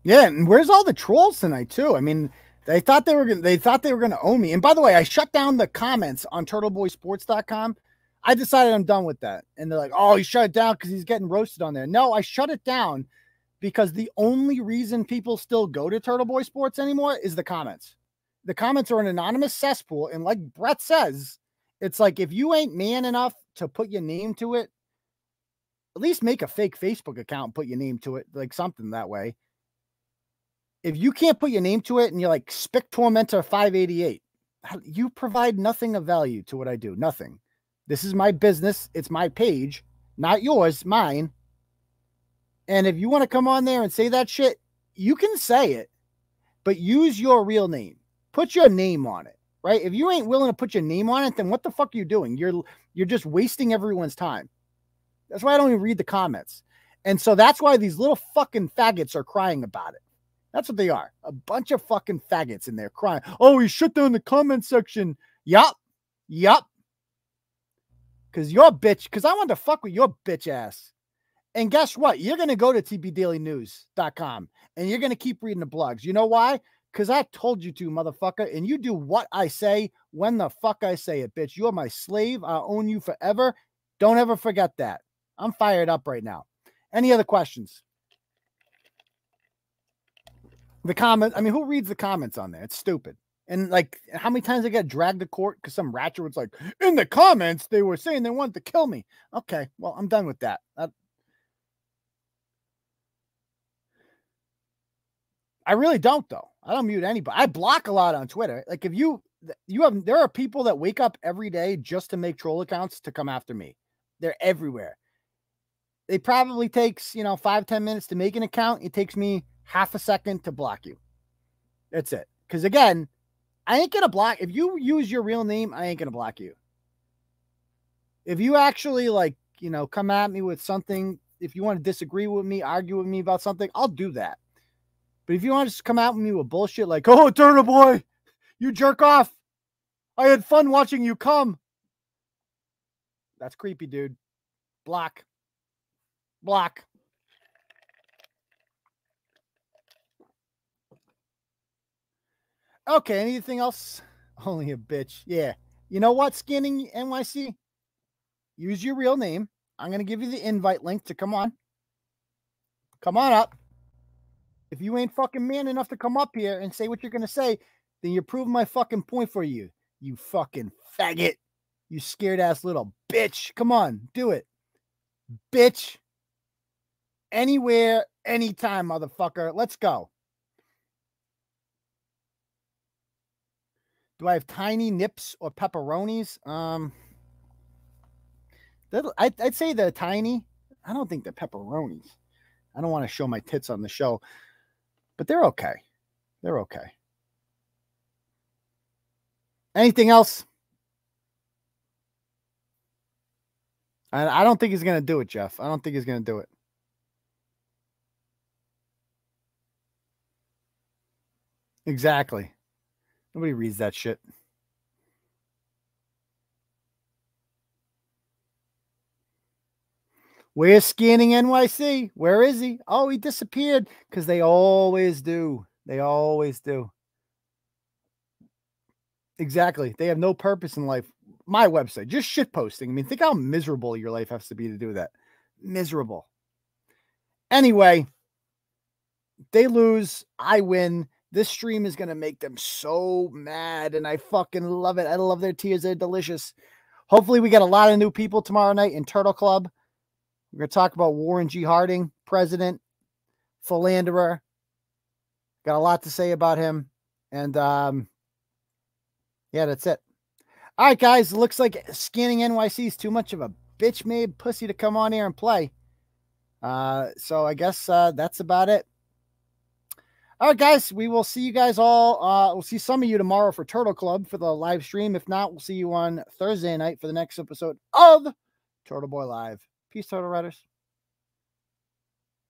Yeah, and where's all the trolls tonight too? I mean, they thought they were gonna they thought they were gonna own me. And by the way, I shut down the comments on turtleboysports.com. I decided I'm done with that. And they're like, oh, he shut it down because he's getting roasted on there. No, I shut it down because the only reason people still go to Turtle Boy Sports anymore is the comments. The comments are an anonymous cesspool. And like Brett says, it's like if you ain't man enough to put your name to it, at least make a fake Facebook account and put your name to it, like something that way. If you can't put your name to it and you're like Spick Tormentor 588, you provide nothing of value to what I do. Nothing. This is my business. It's my page, not yours, mine. And if you want to come on there and say that shit, you can say it, but use your real name. Put your name on it, right? If you ain't willing to put your name on it, then what the fuck are you doing? You're you're just wasting everyone's time. That's why I don't even read the comments. And so that's why these little fucking faggots are crying about it. That's what they are. A bunch of fucking faggots in there crying. Oh, he shut down the comment section. Yup. Yup. Cause your bitch, because I want to fuck with your bitch ass. And guess what? You're to go to tbdailynews.com and you're to keep reading the blogs. You know why? Because I told you to, motherfucker. And you do what I say when the fuck I say it, bitch. You're my slave. I own you forever. Don't ever forget that. I'm fired up right now. Any other questions? The comment, I mean, who reads the comments on there? It's stupid. And like, how many times I got dragged to court because some ratchet was like, in the comments, they were saying they wanted to kill me. Okay, well, I'm done with that. that I really don't though. I don't mute anybody. I block a lot on Twitter. Like if you you have there are people that wake up every day just to make troll accounts to come after me. They're everywhere. It probably takes, you know, five ten minutes to make an account. It takes me half a second to block you. That's it. Because again, I ain't gonna block if you use your real name, I ain't gonna block you. If you actually like, you know, come at me with something, if you want to disagree with me, argue with me about something, I'll do that. But if you want to just come with me with bullshit like, oh, Turtle Boy, you jerk off. I had fun watching you come. That's creepy, dude. Block. Block. Okay, anything else? Only a bitch. Yeah. You know what, Skinning NYC? Use your real name. I'm going to give you the invite link to come on. Come on up. If you ain't fucking man enough to come up here and say what you're gonna say, then you're proving my fucking point for you. You fucking faggot. You scared ass little bitch. Come on, do it. Bitch. Anywhere, anytime, motherfucker. Let's go. Do I have tiny nips or pepperonis? Um, I'd, I'd say the tiny. I don't think the pepperonis. I don't want to show my tits on the show, but they're okay. They're okay. Anything else? I, I don't think he's going to do it, Jeff. I don't think he's going to do it. Exactly. Nobody reads that shit. Where's scanning NYC? Where is he? Oh, he disappeared because they always do. They always do. Exactly. They have no purpose in life. My website, just shit posting. I mean, think how miserable your life has to be to do that. Miserable. Anyway, they lose. I win. This stream is going to make them so mad. And I fucking love it. I love their tears. They're delicious. Hopefully, we get a lot of new people tomorrow night in Turtle Club. We're going to talk about Warren G. Harding, president, philanderer. Got a lot to say about him. And um, yeah, that's it. All right, guys. Looks like scanning NYC is too much of a bitch made pussy to come on here and play. Uh, so I guess uh, that's about it. All right, guys. We will see you guys all. Uh, we'll see some of you tomorrow for Turtle Club for the live stream. If not, we'll see you on Thursday night for the next episode of Turtle Boy Live. Peace, Turtle Riders.